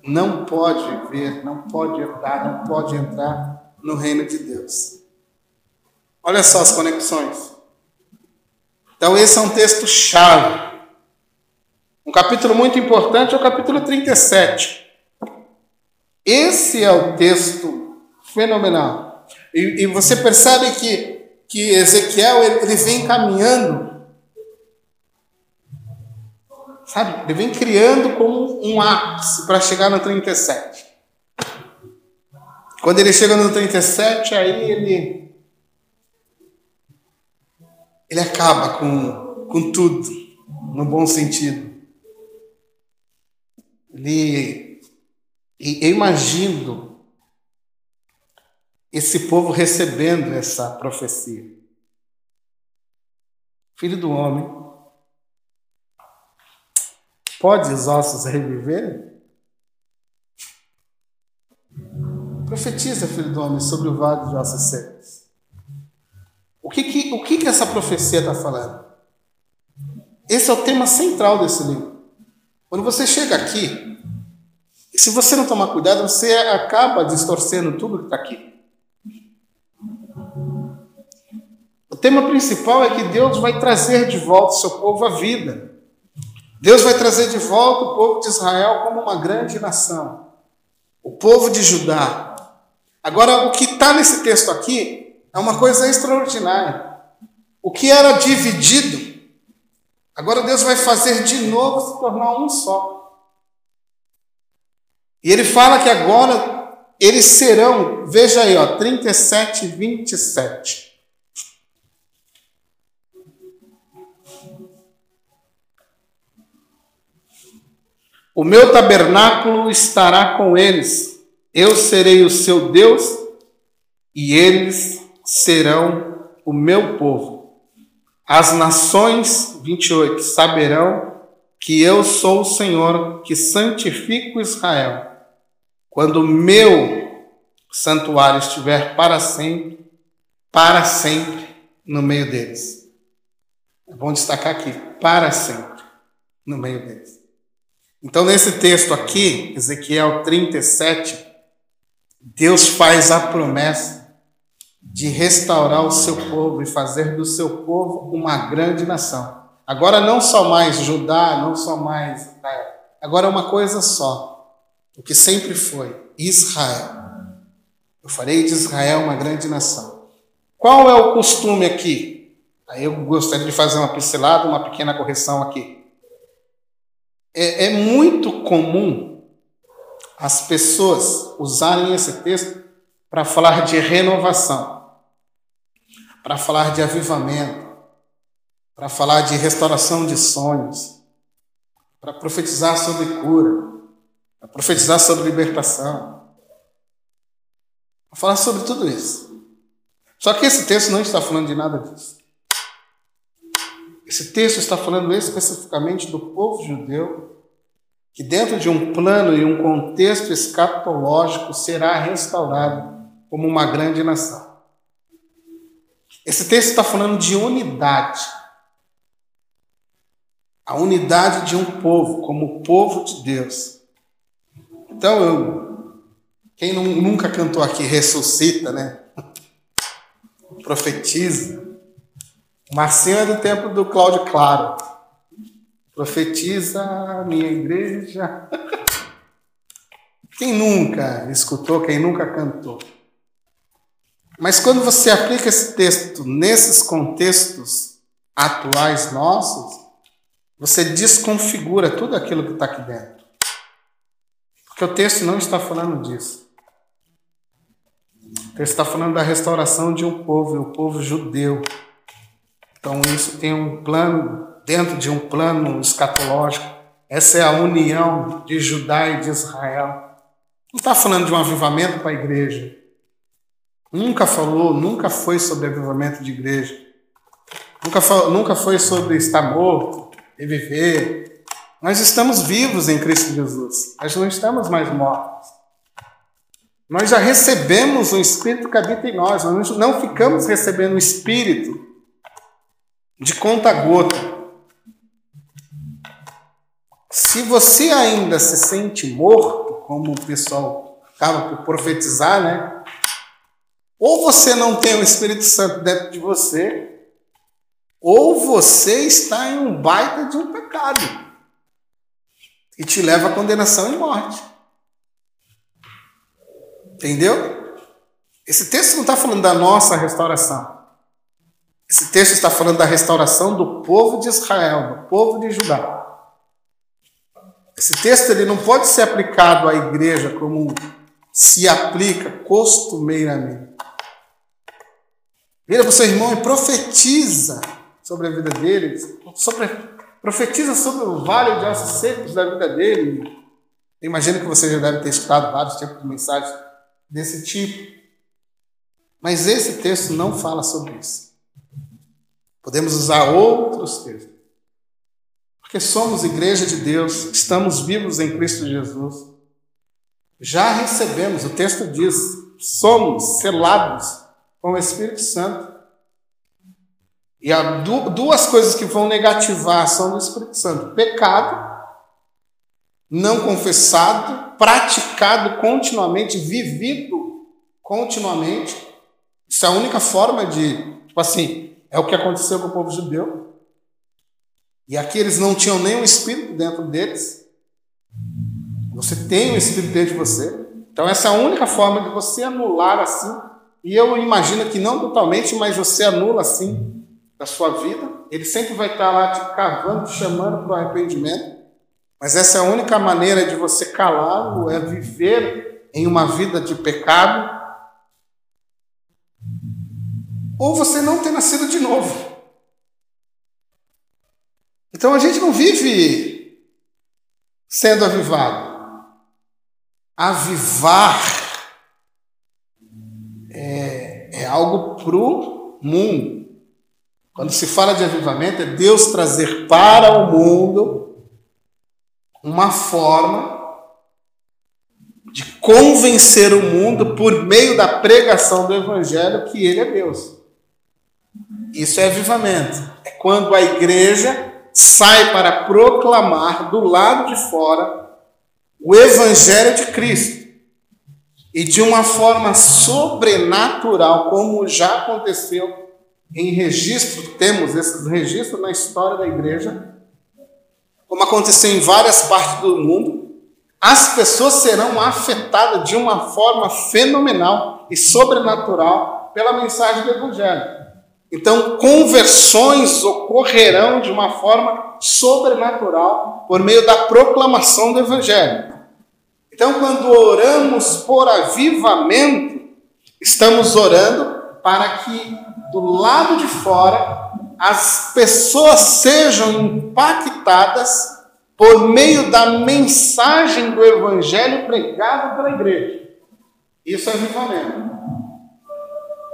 não pode ver, não pode entrar, não pode entrar no reino de Deus. Olha só as conexões. Então, esse é um texto chave. Um capítulo muito importante é o capítulo 37. Esse é o texto fenomenal. E, e você percebe que, que Ezequiel ele, ele vem caminhando Sabe? Ele vem criando como um ápice para chegar no 37. Quando ele chega no 37, aí ele ele acaba com, com tudo, no bom sentido. Ele, eu imagino esse povo recebendo essa profecia. Filho do homem, Pode os ossos reviver? Profetiza, filho do homem, sobre o vale de ossos secos. O que, que, o que, que essa profecia está falando? Esse é o tema central desse livro. Quando você chega aqui, se você não tomar cuidado, você acaba distorcendo tudo que está aqui. O tema principal é que Deus vai trazer de volta o seu povo à vida. Deus vai trazer de volta o povo de Israel como uma grande nação, o povo de Judá. Agora, o que está nesse texto aqui é uma coisa extraordinária. O que era dividido, agora Deus vai fazer de novo se tornar um só. E ele fala que agora eles serão, veja aí, ó, 37, 27. O meu tabernáculo estará com eles, eu serei o seu Deus e eles serão o meu povo. As nações, 28, saberão que eu sou o Senhor que santifico Israel. Quando meu santuário estiver para sempre, para sempre no meio deles. É bom destacar aqui, para sempre no meio deles. Então, nesse texto aqui, Ezequiel 37, Deus faz a promessa de restaurar o seu povo e fazer do seu povo uma grande nação. Agora, não só mais Judá, não só mais Israel, agora é uma coisa só, o que sempre foi: Israel. Eu farei de Israel uma grande nação. Qual é o costume aqui? Aí eu gostaria de fazer uma pincelada, uma pequena correção aqui. É, é muito comum as pessoas usarem esse texto para falar de renovação, para falar de avivamento, para falar de restauração de sonhos, para profetizar sobre cura, para profetizar sobre libertação, para falar sobre tudo isso. Só que esse texto não está falando de nada disso. Esse texto está falando especificamente do povo judeu, que dentro de um plano e um contexto escatológico será restaurado como uma grande nação. Esse texto está falando de unidade. A unidade de um povo, como o povo de Deus. Então, eu, quem nunca cantou aqui ressuscita, né? Profetiza. Marcinho é do tempo do Cláudio Claro. Profetiza minha igreja. <laughs> Quem nunca escutou, quem nunca cantou? Mas quando você aplica esse texto nesses contextos atuais nossos, você desconfigura tudo aquilo que está aqui dentro. Porque o texto não está falando disso. O texto está falando da restauração de um povo, o povo judeu. Então, isso tem um plano, dentro de um plano escatológico. Essa é a união de Judá e de Israel. Não está falando de um avivamento para a igreja. Nunca falou, nunca foi sobre avivamento de igreja. Nunca, nunca foi sobre estar morto e viver. Nós estamos vivos em Cristo Jesus. Nós não estamos mais mortos. Nós já recebemos o Espírito que habita em nós. Nós não ficamos recebendo o Espírito de conta gota. Se você ainda se sente morto, como o pessoal acaba por profetizar, né? Ou você não tem o Espírito Santo dentro de você, ou você está em um baita de um pecado que te leva à condenação e morte. Entendeu? Esse texto não está falando da nossa restauração. Esse texto está falando da restauração do povo de Israel, do povo de Judá. Esse texto ele não pode ser aplicado à igreja como se aplica costumeiramente. Vira para o seu irmão e profetiza sobre a vida dele, sobre, profetiza sobre o vale de ossos secos da vida dele. imagino que você já deve ter escutado vários tipos de mensagens desse tipo. Mas esse texto não fala sobre isso. Podemos usar outros textos. Porque somos igreja de Deus, estamos vivos em Cristo Jesus. Já recebemos, o texto diz, somos selados com o Espírito Santo. E há duas coisas que vão negativar a ação do Espírito Santo: pecado, não confessado, praticado continuamente, vivido continuamente. Isso é a única forma de, tipo assim, é o que aconteceu com o povo judeu. E aqui eles não tinham nenhum espírito dentro deles. Você tem um espírito dentro de você. Então, essa é a única forma de você anular assim. E eu imagino que não totalmente, mas você anula assim da sua vida. Ele sempre vai estar lá te cavando, te chamando para o arrependimento. Mas essa é a única maneira de você calá-lo, é viver em uma vida de pecado. Ou você não ter nascido de novo. Então a gente não vive sendo avivado. Avivar é, é algo pro mundo. Quando se fala de avivamento, é Deus trazer para o mundo uma forma de convencer o mundo por meio da pregação do Evangelho que Ele é Deus. Isso é avivamento. É quando a igreja sai para proclamar do lado de fora o Evangelho de Cristo. E de uma forma sobrenatural, como já aconteceu em registro, temos esses registros na história da igreja, como aconteceu em várias partes do mundo, as pessoas serão afetadas de uma forma fenomenal e sobrenatural pela mensagem do Evangelho. Então, conversões ocorrerão de uma forma sobrenatural por meio da proclamação do Evangelho. Então, quando oramos por avivamento, estamos orando para que do lado de fora as pessoas sejam impactadas por meio da mensagem do Evangelho pregado pela igreja. Isso é avivamento.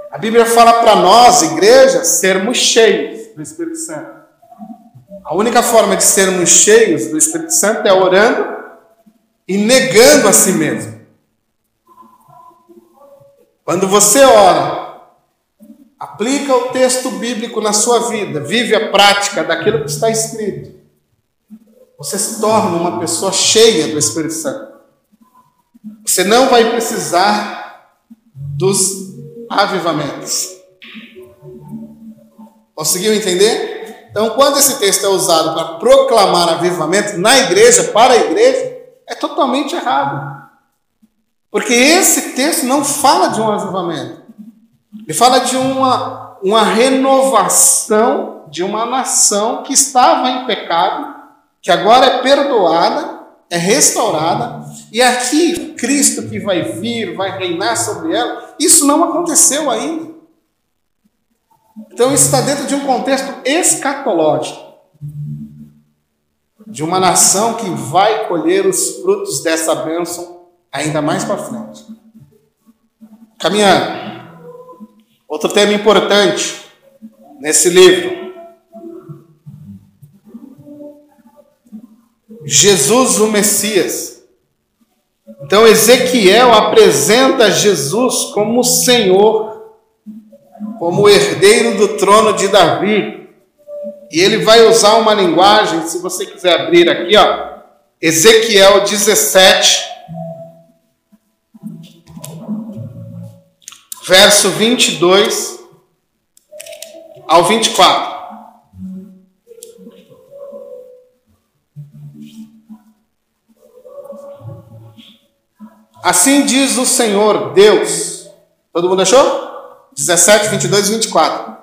A Bíblia fala para nós, igreja, sermos cheios do Espírito Santo. A única forma de sermos cheios do Espírito Santo é orando e negando a si mesmo. Quando você ora, aplica o texto bíblico na sua vida, vive a prática daquilo que está escrito, você se torna uma pessoa cheia do Espírito Santo. Você não vai precisar dos avivamentos. Conseguiu entender? Então, quando esse texto é usado para proclamar avivamento na igreja, para a igreja, é totalmente errado. Porque esse texto não fala de um avivamento. Ele fala de uma, uma renovação de uma nação que estava em pecado, que agora é perdoada, é restaurada, e aqui Cristo que vai vir, vai reinar sobre ela, isso não aconteceu ainda. Então isso está dentro de um contexto escatológico. De uma nação que vai colher os frutos dessa bênção ainda mais para frente. Caminhando. Outro tema importante nesse livro Jesus o Messias. Então Ezequiel apresenta Jesus como Senhor, como herdeiro do trono de Davi. E ele vai usar uma linguagem, se você quiser abrir aqui, ó, Ezequiel 17, verso 22 ao 24. Assim diz o Senhor Deus. Todo mundo achou? 17, 22 e 24.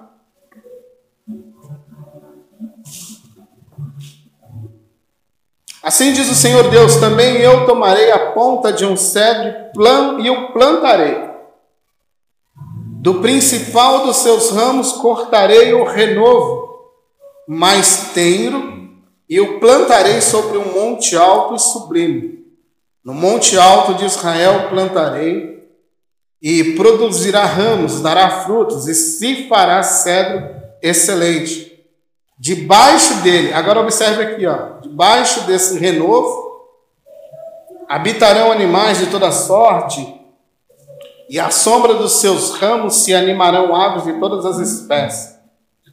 Assim diz o Senhor Deus: também eu tomarei a ponta de um cedro e o plantarei. Do principal dos seus ramos cortarei o renovo mais tenro e o plantarei sobre um monte alto e sublime no monte alto de Israel plantarei, e produzirá ramos, dará frutos, e se fará cedro excelente. Debaixo dele, agora observe aqui, ó, debaixo desse renovo, habitarão animais de toda sorte, e à sombra dos seus ramos se animarão aves de todas as espécies.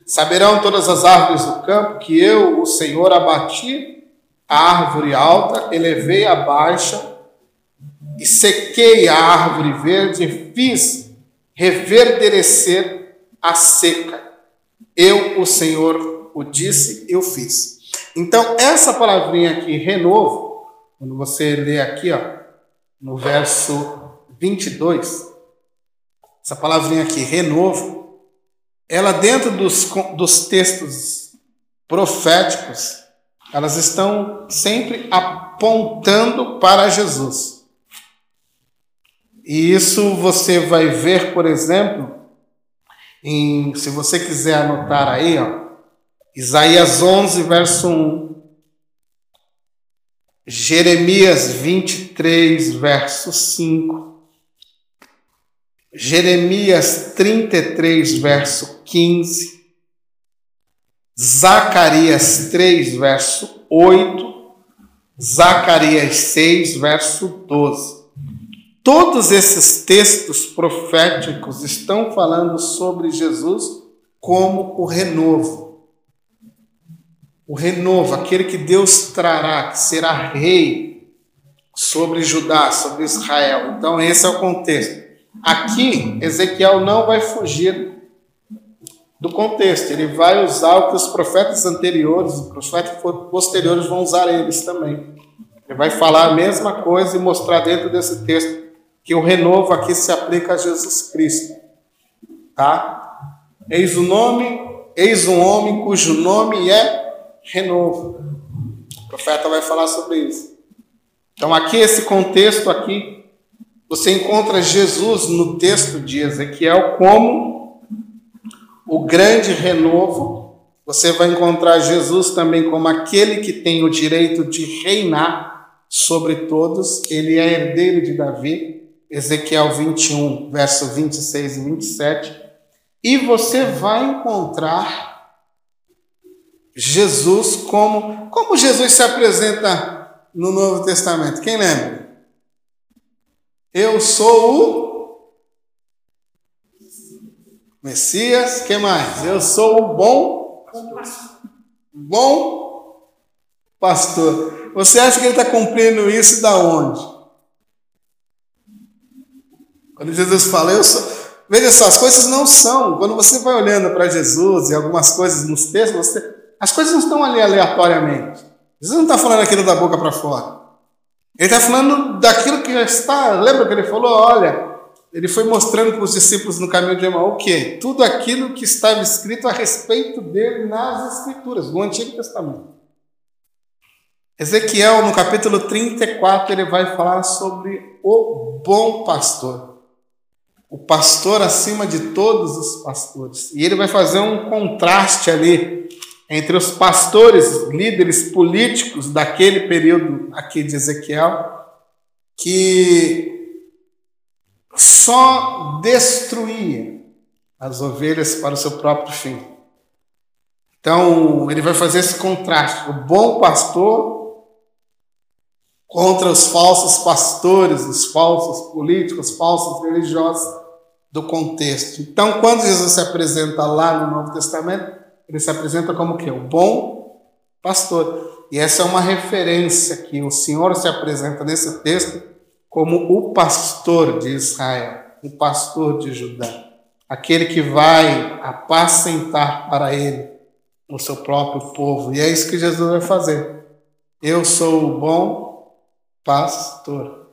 Saberão todas as árvores do campo que eu, o Senhor, abati a árvore alta, elevei a baixa, e sequei a árvore verde, e fiz reverdecer a seca. Eu, o Senhor, o disse, eu fiz. Então, essa palavrinha aqui, renovo, quando você lê aqui, ó, no verso 22, essa palavrinha aqui, renovo, ela dentro dos, dos textos proféticos, elas estão sempre apontando para Jesus. E isso você vai ver, por exemplo, em, se você quiser anotar aí, ó, Isaías 11, verso 1. Jeremias 23, verso 5. Jeremias 33, verso 15. Zacarias 3, verso 8. Zacarias 6, verso 12. Todos esses textos proféticos estão falando sobre Jesus como o renovo o renovo, aquele que Deus trará, que será rei sobre Judá, sobre Israel. Então, esse é o contexto. Aqui, Ezequiel não vai fugir do contexto, ele vai usar o que os profetas anteriores, os profetas posteriores vão usar eles também. Ele vai falar a mesma coisa e mostrar dentro desse texto que o renovo aqui se aplica a Jesus Cristo. Tá? Eis o nome, eis um homem cujo nome é renovo. O profeta vai falar sobre isso. Então, aqui, esse contexto aqui, você encontra Jesus no texto de Ezequiel como o grande renovo. Você vai encontrar Jesus também como aquele que tem o direito de reinar sobre todos. Ele é herdeiro de Davi. Ezequiel 21, verso 26 e 27. E você vai encontrar Jesus como como Jesus se apresenta no Novo Testamento? Quem lembra? Eu sou o Messias, que mais? Eu sou o bom bom pastor. Você acha que ele está cumprindo isso da onde? Quando Jesus fala, eu sou. Veja só, as coisas não são. Quando você vai olhando para Jesus e algumas coisas nos textos, você as coisas não estão ali aleatoriamente. Jesus não está falando aquilo da boca para fora. Ele está falando daquilo que já está. Lembra que ele falou? Olha, ele foi mostrando para os discípulos no caminho de Emaú o quê? Tudo aquilo que estava escrito a respeito dele nas Escrituras, no Antigo Testamento. Ezequiel, no capítulo 34, ele vai falar sobre o bom pastor. O pastor acima de todos os pastores. E ele vai fazer um contraste ali entre os pastores, líderes políticos daquele período aqui de Ezequiel, que só destruía as ovelhas para o seu próprio fim. Então, ele vai fazer esse contraste: o bom pastor contra os falsos pastores, os falsos políticos, os falsos religiosos do contexto. Então, quando Jesus se apresenta lá no Novo Testamento, ele se apresenta como o quê? O bom pastor. E essa é uma referência que o Senhor se apresenta nesse texto como o pastor de Israel, o pastor de Judá, aquele que vai apacentar para ele o seu próprio povo. E é isso que Jesus vai fazer. Eu sou o bom pastor.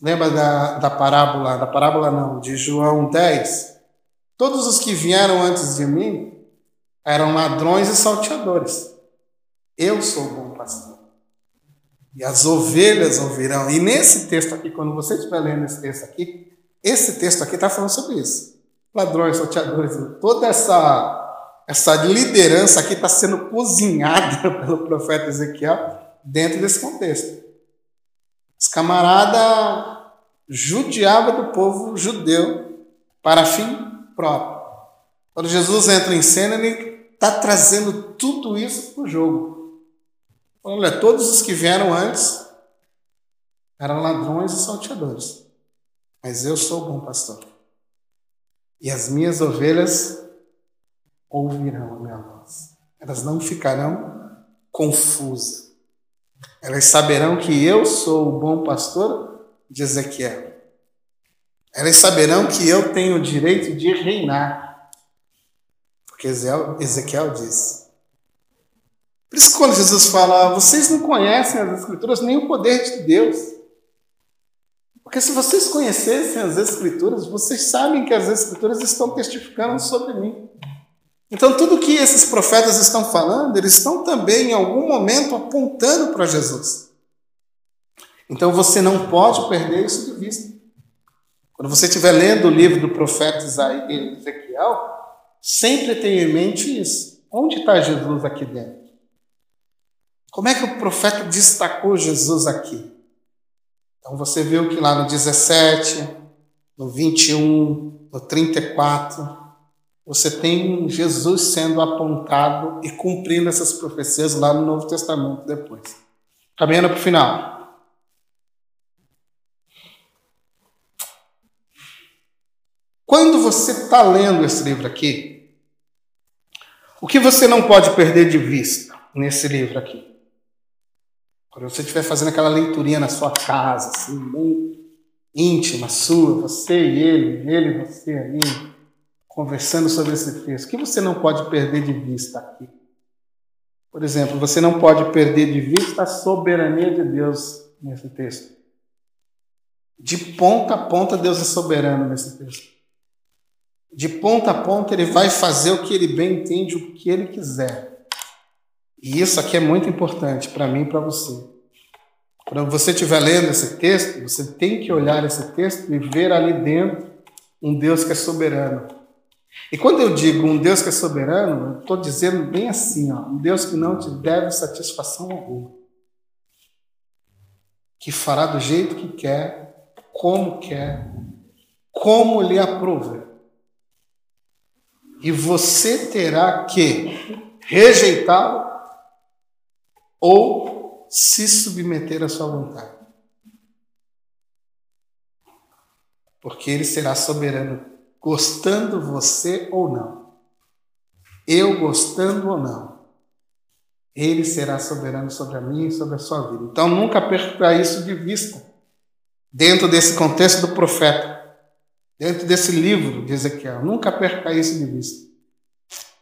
Lembra da, da parábola, da parábola não, de João 10? Todos os que vieram antes de mim eram ladrões e salteadores. Eu sou o bom pastor. E as ovelhas ouvirão. E nesse texto aqui, quando você estiver lendo esse texto aqui, esse texto aqui está falando sobre isso. Ladrões, salteadores, toda essa, essa liderança aqui está sendo cozinhada <laughs> pelo profeta Ezequiel dentro desse contexto. Os camaradas judiavam do povo judeu para fim próprio. Quando Jesus entra em cena, ele está trazendo tudo isso para o jogo. Olha, todos os que vieram antes eram ladrões e salteadores, mas eu sou o bom pastor. E as minhas ovelhas ouvirão a minha voz. Elas não ficarão confusas. Elas saberão que eu sou o bom pastor de Ezequiel. Elas saberão que eu tenho o direito de reinar porque Ezequiel diz: Por isso, quando Jesus fala, vocês não conhecem as Escrituras nem o poder de Deus. Porque se vocês conhecessem as Escrituras, vocês sabem que as Escrituras estão testificando sobre mim. Então, tudo que esses profetas estão falando, eles estão também, em algum momento, apontando para Jesus. Então, você não pode perder isso de vista. Quando você estiver lendo o livro do profeta Ezequiel, sempre tenha em mente isso. Onde está Jesus aqui dentro? Como é que o profeta destacou Jesus aqui? Então, você viu que lá no 17, no 21, no 34, você tem Jesus sendo apontado e cumprindo essas profecias lá no Novo Testamento depois. Caminhando para o final. Quando você está lendo esse livro aqui, o que você não pode perder de vista nesse livro aqui? Quando você estiver fazendo aquela leiturinha na sua casa, assim, bem íntima, sua, você e ele, ele e você ali, conversando sobre esse texto, o que você não pode perder de vista aqui? Por exemplo, você não pode perder de vista a soberania de Deus nesse texto. De ponta a ponta, Deus é soberano nesse texto. De ponta a ponta, Ele vai fazer o que Ele bem entende, o que Ele quiser. E isso aqui é muito importante para mim e para você. Quando você estiver lendo esse texto, você tem que olhar esse texto e ver ali dentro um Deus que é soberano e quando eu digo um Deus que é soberano, eu estou dizendo bem assim, ó, um Deus que não te deve satisfação alguma. Que fará do jeito que quer, como quer, como lhe aprouver. E você terá que rejeitá-lo ou se submeter à sua vontade. Porque ele será soberano gostando você ou não. Eu gostando ou não. Ele será soberano sobre a minha e sobre a sua vida. Então nunca perca isso de vista. Dentro desse contexto do profeta, dentro desse livro de Ezequiel, nunca perca isso de vista.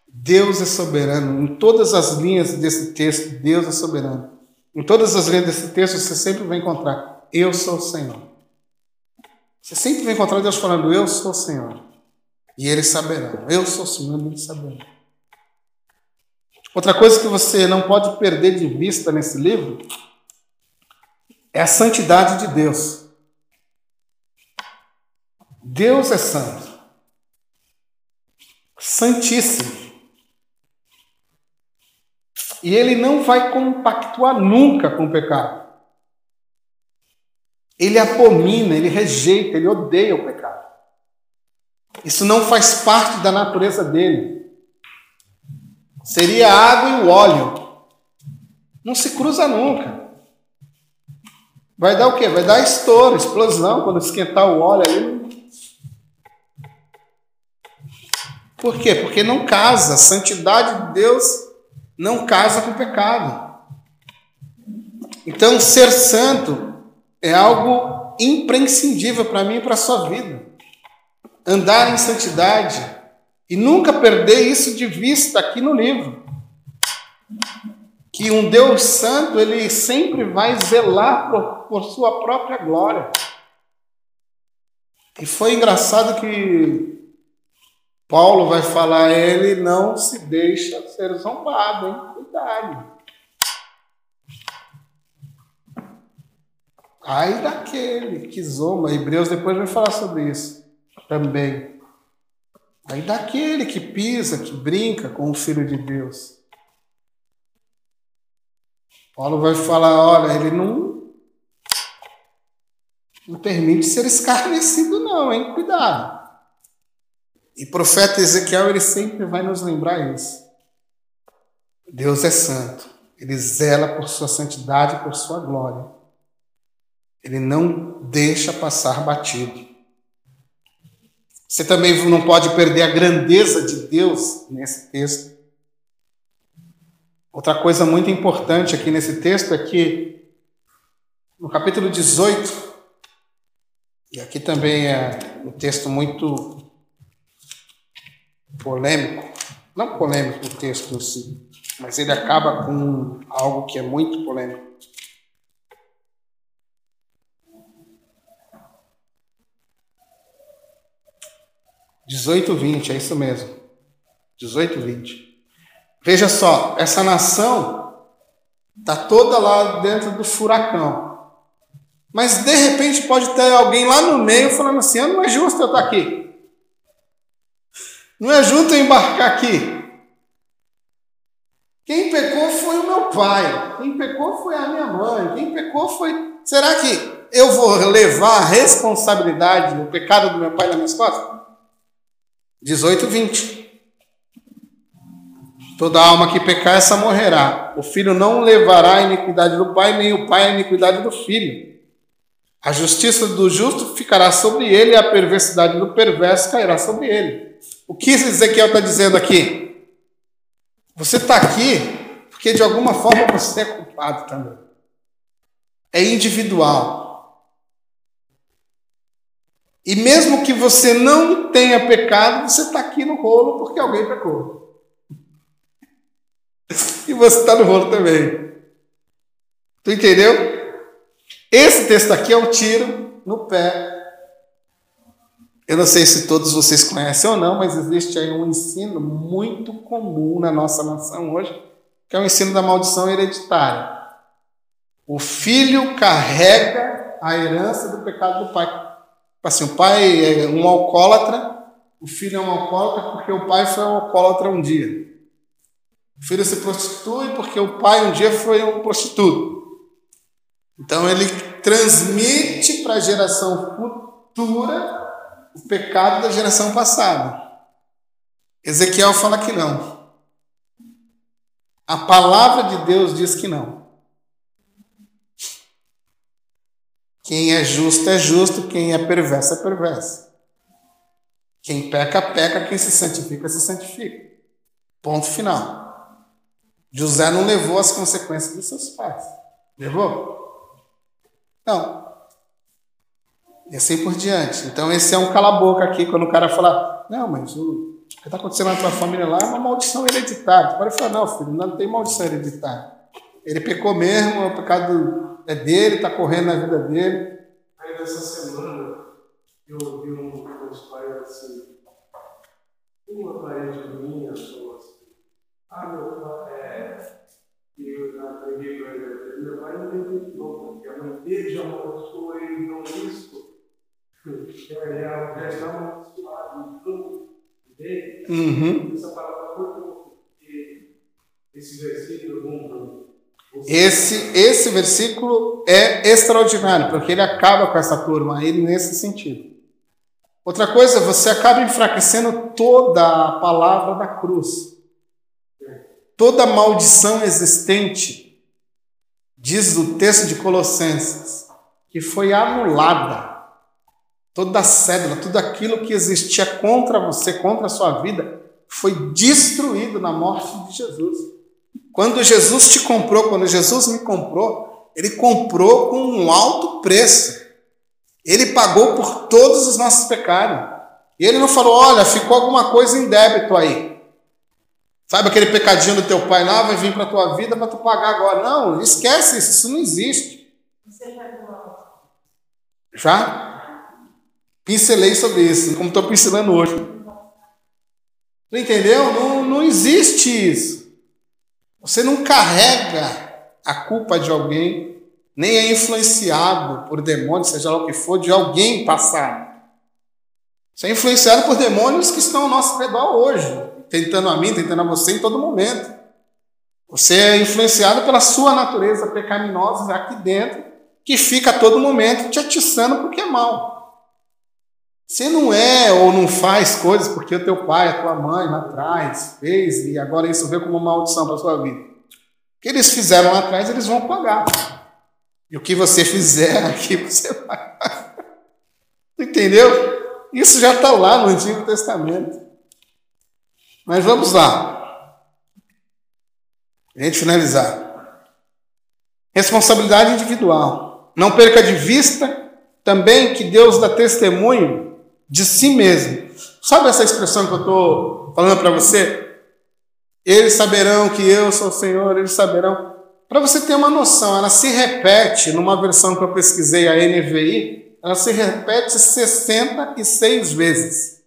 Deus é soberano. Em todas as linhas desse texto, Deus é soberano. Em todas as linhas desse texto, você sempre vai encontrar: Eu sou o Senhor. Você sempre vai encontrar Deus falando: Eu sou o Senhor. E eles saberão. Eu sou o Senhor e eles saberão. Outra coisa que você não pode perder de vista nesse livro é a santidade de Deus. Deus é santo. Santíssimo. E ele não vai compactuar nunca com o pecado. Ele abomina, ele rejeita, ele odeia o pecado. Isso não faz parte da natureza dele. Seria a água e o óleo. Não se cruza nunca. Vai dar o quê? Vai dar estouro, explosão, quando esquentar o óleo aí. Por quê? Porque não casa. A santidade de Deus não casa com o pecado. Então, ser santo é algo imprescindível para mim e para a sua vida andar em santidade e nunca perder isso de vista aqui no livro. Que um Deus santo, ele sempre vai zelar por, por sua própria glória. E foi engraçado que Paulo vai falar, ele não se deixa ser zombado, hein? Cuidado. Ai daquele que zomba. Hebreus depois vai falar sobre isso também. Aí daquele que pisa, que brinca com o Filho de Deus. Paulo vai falar: olha, ele não, não permite ser escarnecido, não, hein? Cuidado. E profeta Ezequiel, ele sempre vai nos lembrar isso. Deus é santo. Ele zela por sua santidade, por sua glória. Ele não deixa passar batido. Você também não pode perder a grandeza de Deus nesse texto. Outra coisa muito importante aqui nesse texto é que no capítulo 18, e aqui também é um texto muito polêmico, não polêmico o texto em si, mas ele acaba com algo que é muito polêmico. Dezoito vinte, é isso mesmo. Dezoito vinte. Veja só, essa nação está toda lá dentro do furacão. Mas de repente pode ter alguém lá no meio falando assim: ah, não é justo eu estar aqui. Não é justo eu embarcar aqui. Quem pecou foi o meu pai. Quem pecou foi a minha mãe. Quem pecou foi. Será que eu vou levar a responsabilidade do pecado do meu pai nas minhas costas? 18, 20. Toda alma que pecar, essa morrerá. O filho não levará a iniquidade do pai, nem o pai a iniquidade do filho. A justiça do justo ficará sobre ele e a perversidade do perverso cairá sobre ele. O que Ezequiel está dizendo aqui? Você está aqui porque de alguma forma você é culpado também. É individual. E mesmo que você não tenha pecado, você está aqui no rolo porque alguém pecou. E você está no rolo também. Tu entendeu? Esse texto aqui é o tiro no pé. Eu não sei se todos vocês conhecem ou não, mas existe aí um ensino muito comum na nossa nação hoje, que é o ensino da maldição hereditária. O filho carrega a herança do pecado do pai. Tipo assim, o pai é um alcoólatra, o filho é um alcoólatra porque o pai foi um alcoólatra um dia. O filho se prostitui porque o pai um dia foi um prostituto. Então ele transmite para a geração futura o pecado da geração passada. Ezequiel fala que não. A palavra de Deus diz que não. Quem é justo é justo, quem é perverso é perverso. Quem peca, peca, quem se santifica, se santifica. Ponto final. José não levou as consequências dos seus pais. Levou? Não. E assim por diante. Então, esse é um cala-boca aqui, quando o cara fala, não, mas o que está acontecendo na tua família lá é uma maldição hereditária. Tu pode falar, não, filho, não tem maldição hereditária. Ele pecou mesmo, o pecado é dele, está correndo na vida dele.
Aí, nessa semana, eu ouvi um dos pais assim, uma parente minha assim, ah, meu pai, é, eu já preguei para ele, meu pai não tem novo, porque a mãe dele já amaldiçoou ele, não isso.
Uhum.
Esse versículo
esse versículo é extraordinário, porque ele acaba com essa turma aí nesse sentido. Outra coisa, você acaba enfraquecendo toda a palavra da cruz. Toda maldição existente, diz o texto de Colossenses, que foi anulada. Toda a cédula, tudo aquilo que existia contra você, contra a sua vida, foi destruído na morte de Jesus. Quando Jesus te comprou, quando Jesus me comprou, ele comprou com um alto preço. Ele pagou por todos os nossos pecados. E ele não falou: olha, ficou alguma coisa em débito aí. Sabe aquele pecadinho do teu pai lá, vai vir para a tua vida para tu pagar agora. Não, esquece isso, isso não existe. Já? Pincelei sobre isso, como estou pincelando hoje. Tu entendeu? Não, não existe isso. Você não carrega a culpa de alguém, nem é influenciado por demônios, seja lá o que for, de alguém passado. Você é influenciado por demônios que estão ao nosso redor hoje tentando a mim, tentando a você em todo momento. Você é influenciado pela sua natureza pecaminosa aqui dentro, que fica a todo momento te atiçando porque é mal. Você não é ou não faz coisas porque o teu pai, a tua mãe lá atrás fez e agora isso veio como uma maldição para a sua vida. O que eles fizeram lá atrás, eles vão pagar. E o que você fizer <laughs> aqui, você vai pagar. Entendeu? Isso já está lá no Antigo Testamento. Mas vamos lá. A gente finalizar. Responsabilidade individual. Não perca de vista também que Deus dá testemunho de si mesmo. Sabe essa expressão que eu estou falando para você? Eles saberão que eu sou o Senhor, eles saberão. Para você ter uma noção, ela se repete numa versão que eu pesquisei, a NVI, ela se repete 66 vezes.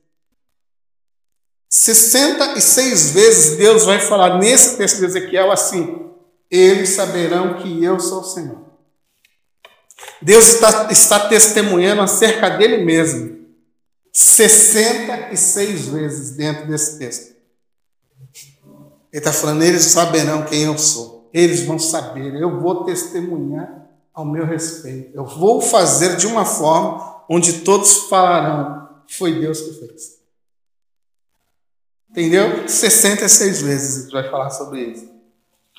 66 vezes Deus vai falar nesse texto de Ezequiel assim: eles saberão que eu sou o Senhor. Deus está, está testemunhando acerca dele mesmo 66 vezes dentro desse texto. Ele está falando, eles saberão quem eu sou. Eles vão saber, eu vou testemunhar ao meu respeito. Eu vou fazer de uma forma onde todos falarão, foi Deus que fez. Entendeu? 66 vezes gente vai falar sobre isso.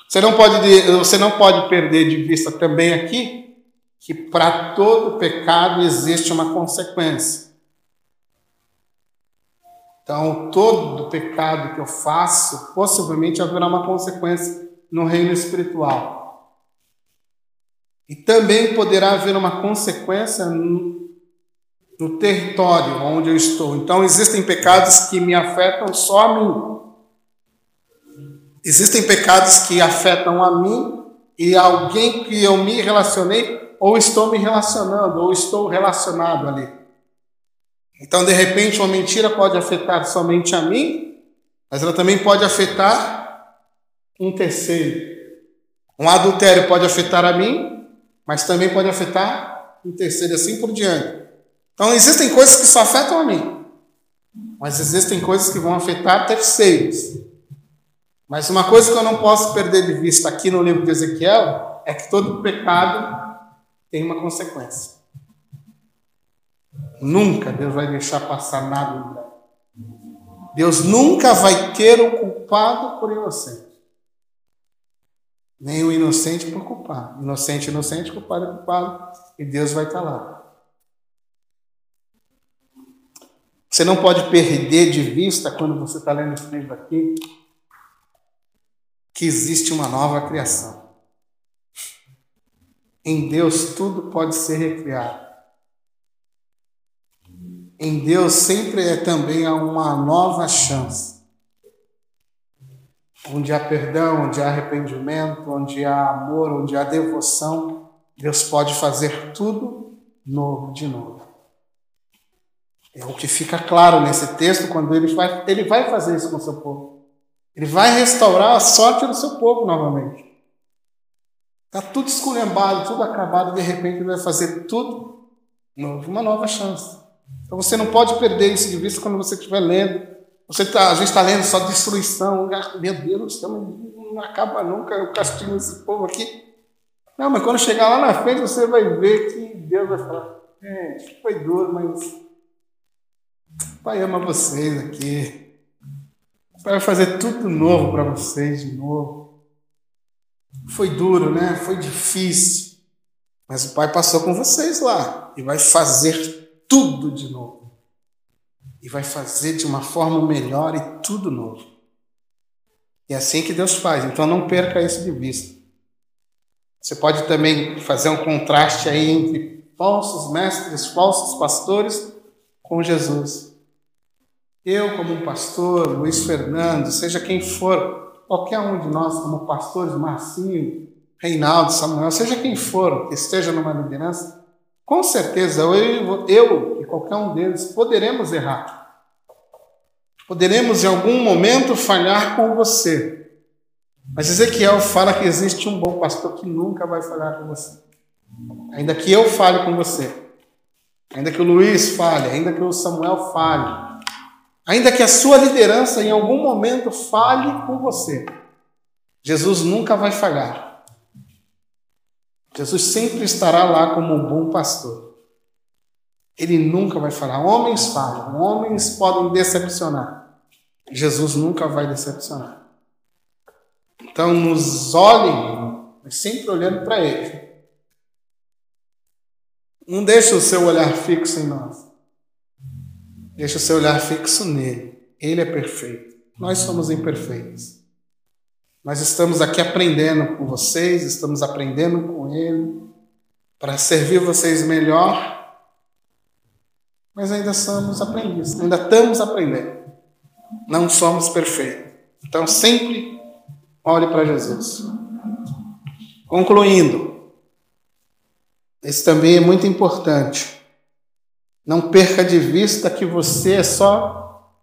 Você não pode, você não pode perder de vista também aqui que para todo pecado existe uma consequência. Então, todo pecado que eu faço, possivelmente haverá uma consequência no reino espiritual. E também poderá haver uma consequência no, no território onde eu estou. Então, existem pecados que me afetam só a mim. Existem pecados que afetam a mim e alguém que eu me relacionei, ou estou me relacionando, ou estou relacionado ali. Então, de repente, uma mentira pode afetar somente a mim, mas ela também pode afetar um terceiro. Um adultério pode afetar a mim, mas também pode afetar um terceiro, assim por diante. Então, existem coisas que só afetam a mim, mas existem coisas que vão afetar terceiros. Mas uma coisa que eu não posso perder de vista aqui no livro de Ezequiel é que todo pecado tem uma consequência. Nunca Deus vai deixar passar nada. Deus nunca vai ter o culpado por inocente. Nem o inocente por culpado. Inocente, inocente, culpado culpado. E Deus vai estar lá. Você não pode perder de vista, quando você está lendo esse livro aqui, que existe uma nova criação. Em Deus tudo pode ser recriado em Deus sempre é também uma nova chance. Onde há perdão, onde há arrependimento, onde há amor, onde há devoção, Deus pode fazer tudo novo de novo. É o que fica claro nesse texto quando ele vai, ele vai fazer isso com o seu povo. Ele vai restaurar a sorte do seu povo novamente. Está tudo esculhambado, tudo acabado, de repente ele vai fazer tudo novo, uma nova chance. Então você não pode perder isso de vista quando você estiver lendo. Você tá, a gente está lendo só destruição. Meu Deus, não acaba nunca o castigo desse povo aqui. Não, mas quando chegar lá na frente, você vai ver que Deus vai falar: é, foi duro, mas o Pai ama vocês aqui. O Pai vai fazer tudo novo para vocês de novo. Foi duro, né? Foi difícil. Mas o Pai passou com vocês lá e vai fazer tudo de novo. E vai fazer de uma forma melhor e tudo novo. E é assim que Deus faz. Então não perca isso de vista. Você pode também fazer um contraste aí entre falsos mestres, falsos pastores com Jesus. Eu, como um pastor, Luiz Fernando, seja quem for, qualquer um de nós, como pastores, Marcinho, Reinaldo, Samuel, seja quem for que esteja numa liderança, com certeza, eu, eu e qualquer um deles poderemos errar. Poderemos em algum momento falhar com você. Mas Ezequiel fala que existe um bom pastor que nunca vai falhar com você. Ainda que eu fale com você. Ainda que o Luiz fale, ainda que o Samuel fale. Ainda que a sua liderança em algum momento fale com você. Jesus nunca vai falhar. Jesus sempre estará lá como um bom pastor. Ele nunca vai falar. Homens falham, homens podem decepcionar. Jesus nunca vai decepcionar. Então, nos olhem, mas sempre olhando para Ele. Não deixe o seu olhar fixo em nós. Deixe o seu olhar fixo nele. Ele é perfeito. Nós somos imperfeitos. Nós estamos aqui aprendendo com vocês, estamos aprendendo com Ele, para servir vocês melhor, mas ainda somos aprendizes, ainda estamos aprendendo. Não somos perfeitos. Então, sempre olhe para Jesus. Concluindo, esse também é muito importante. Não perca de vista que você é só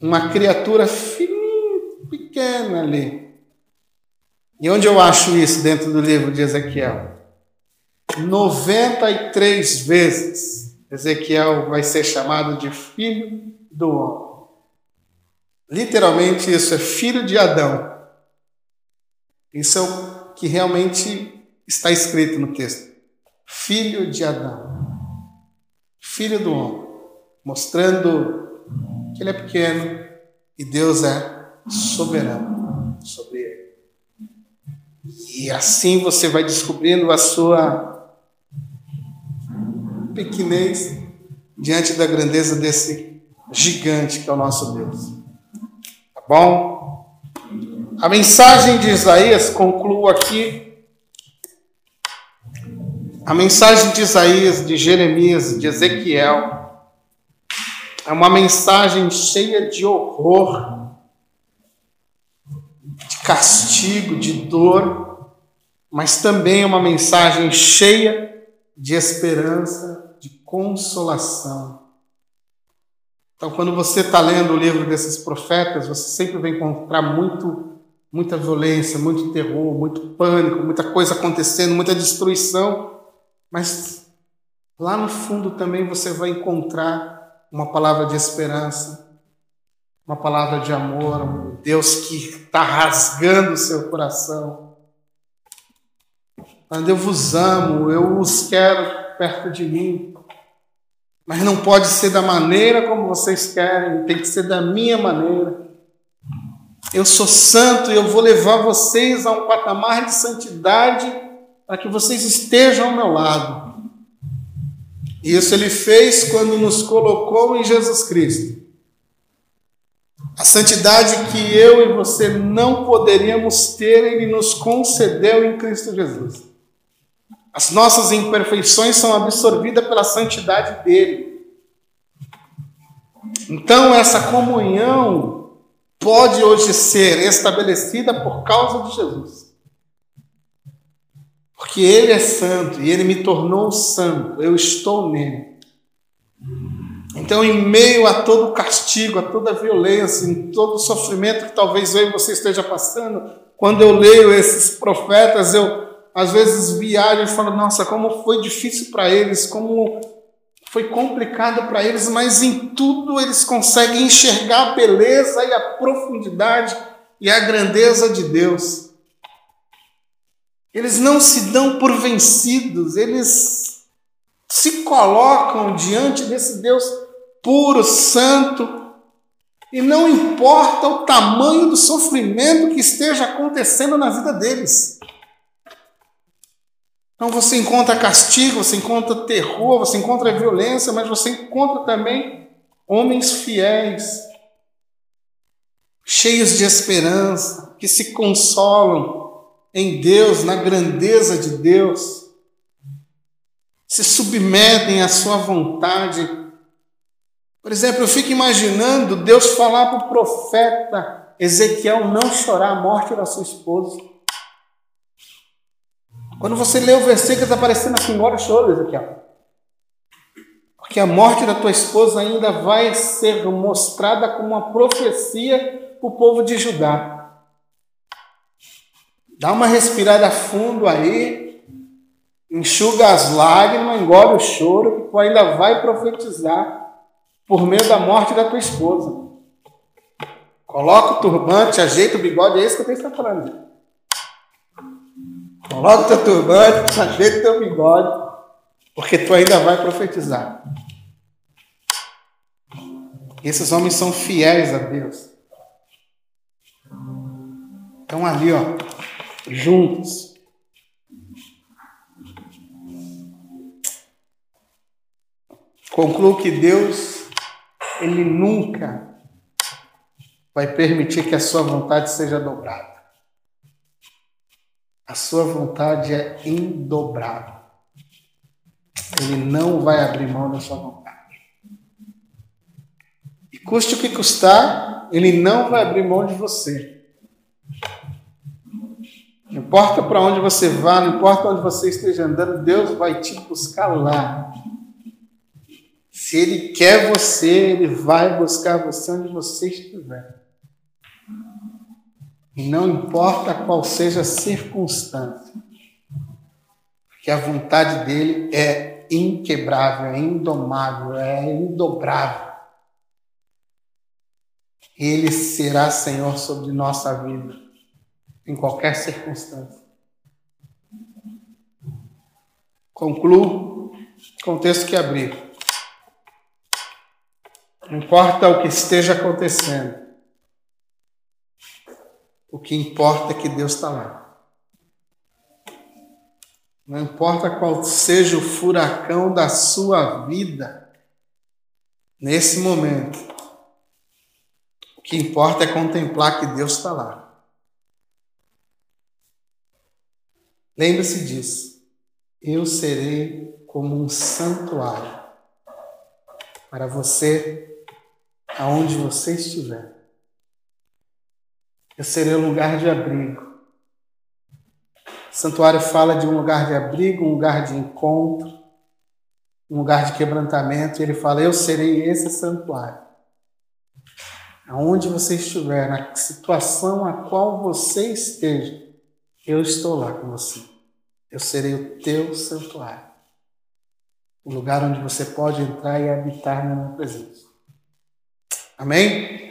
uma criatura fininha, pequena ali. E onde eu acho isso dentro do livro de Ezequiel? 93 vezes Ezequiel vai ser chamado de filho do homem. Literalmente, isso é filho de Adão. Isso é o que realmente está escrito no texto. Filho de Adão. Filho do homem. Mostrando que ele é pequeno e Deus é soberano sobre. E assim você vai descobrindo a sua pequenez diante da grandeza desse gigante que é o nosso Deus. Tá bom? A mensagem de Isaías conclua aqui. A mensagem de Isaías, de Jeremias, de Ezequiel é uma mensagem cheia de horror, castigo, de dor, mas também uma mensagem cheia de esperança de consolação. Então, quando você está lendo o livro desses profetas, você sempre vai encontrar muito, muita violência, muito terror, muito pânico, muita coisa acontecendo, muita destruição. Mas lá no fundo também você vai encontrar uma palavra de esperança, uma palavra de amor, um Deus que está rasgando o seu coração. Eu vos amo, eu os quero perto de mim. Mas não pode ser da maneira como vocês querem, tem que ser da minha maneira. Eu sou santo e eu vou levar vocês a um patamar de santidade para que vocês estejam ao meu lado. Isso ele fez quando nos colocou em Jesus Cristo. A santidade que eu e você não poderíamos ter, ele nos concedeu em Cristo Jesus. As nossas imperfeições são absorvidas pela santidade dele. Então, essa comunhão pode hoje ser estabelecida por causa de Jesus. Porque ele é santo e ele me tornou santo, eu estou nele. Então, em meio a todo o castigo, a toda a violência, em todo o sofrimento que talvez eu e você esteja passando, quando eu leio esses profetas, eu às vezes viaja e fala: nossa, como foi difícil para eles, como foi complicado para eles, mas em tudo eles conseguem enxergar a beleza e a profundidade e a grandeza de Deus. Eles não se dão por vencidos, eles se colocam diante desse Deus puro, santo, e não importa o tamanho do sofrimento que esteja acontecendo na vida deles. Então você encontra castigo, você encontra terror, você encontra violência, mas você encontra também homens fiéis, cheios de esperança, que se consolam em Deus, na grandeza de Deus, se submetem à sua vontade. Por exemplo, eu fico imaginando Deus falar para o profeta Ezequiel não chorar a morte da sua esposa. Quando você lê o versículo, está aparecendo assim, agora choro, Ezequiel. Porque a morte da tua esposa ainda vai ser mostrada como uma profecia para o povo de Judá. Dá uma respirada fundo aí, enxuga as lágrimas, engole o choro, que tu ainda vai profetizar por meio da morte da tua esposa. Coloca o turbante, ajeita o bigode, é isso que eu tenho que estar falando. Coloca o teu turbante, ajeita o teu bigode, porque tu ainda vai profetizar. Esses homens são fiéis a Deus. Estão ali, ó, juntos. Concluo que Deus, Ele nunca vai permitir que a sua vontade seja dobrada. A sua vontade é indobrável. Ele não vai abrir mão da sua vontade. E custe o que custar, ele não vai abrir mão de você. Não importa para onde você vá, não importa onde você esteja andando, Deus vai te buscar lá. Se Ele quer você, Ele vai buscar você onde você estiver. E não importa qual seja a circunstância, porque a vontade dele é inquebrável, é indomável, é indobrável. Ele será Senhor sobre nossa vida, em qualquer circunstância. Concluo com o texto que abri. Não importa o que esteja acontecendo, o que importa é que Deus está lá. Não importa qual seja o furacão da sua vida, nesse momento, o que importa é contemplar que Deus está lá. Lembre-se disso. Eu serei como um santuário para você, aonde você estiver. Eu serei o lugar de abrigo. O santuário fala de um lugar de abrigo, um lugar de encontro, um lugar de quebrantamento. E ele fala: Eu serei esse santuário. Aonde você estiver, na situação a qual você esteja, eu estou lá com você. Eu serei o teu santuário. O lugar onde você pode entrar e habitar na minha presença. Amém?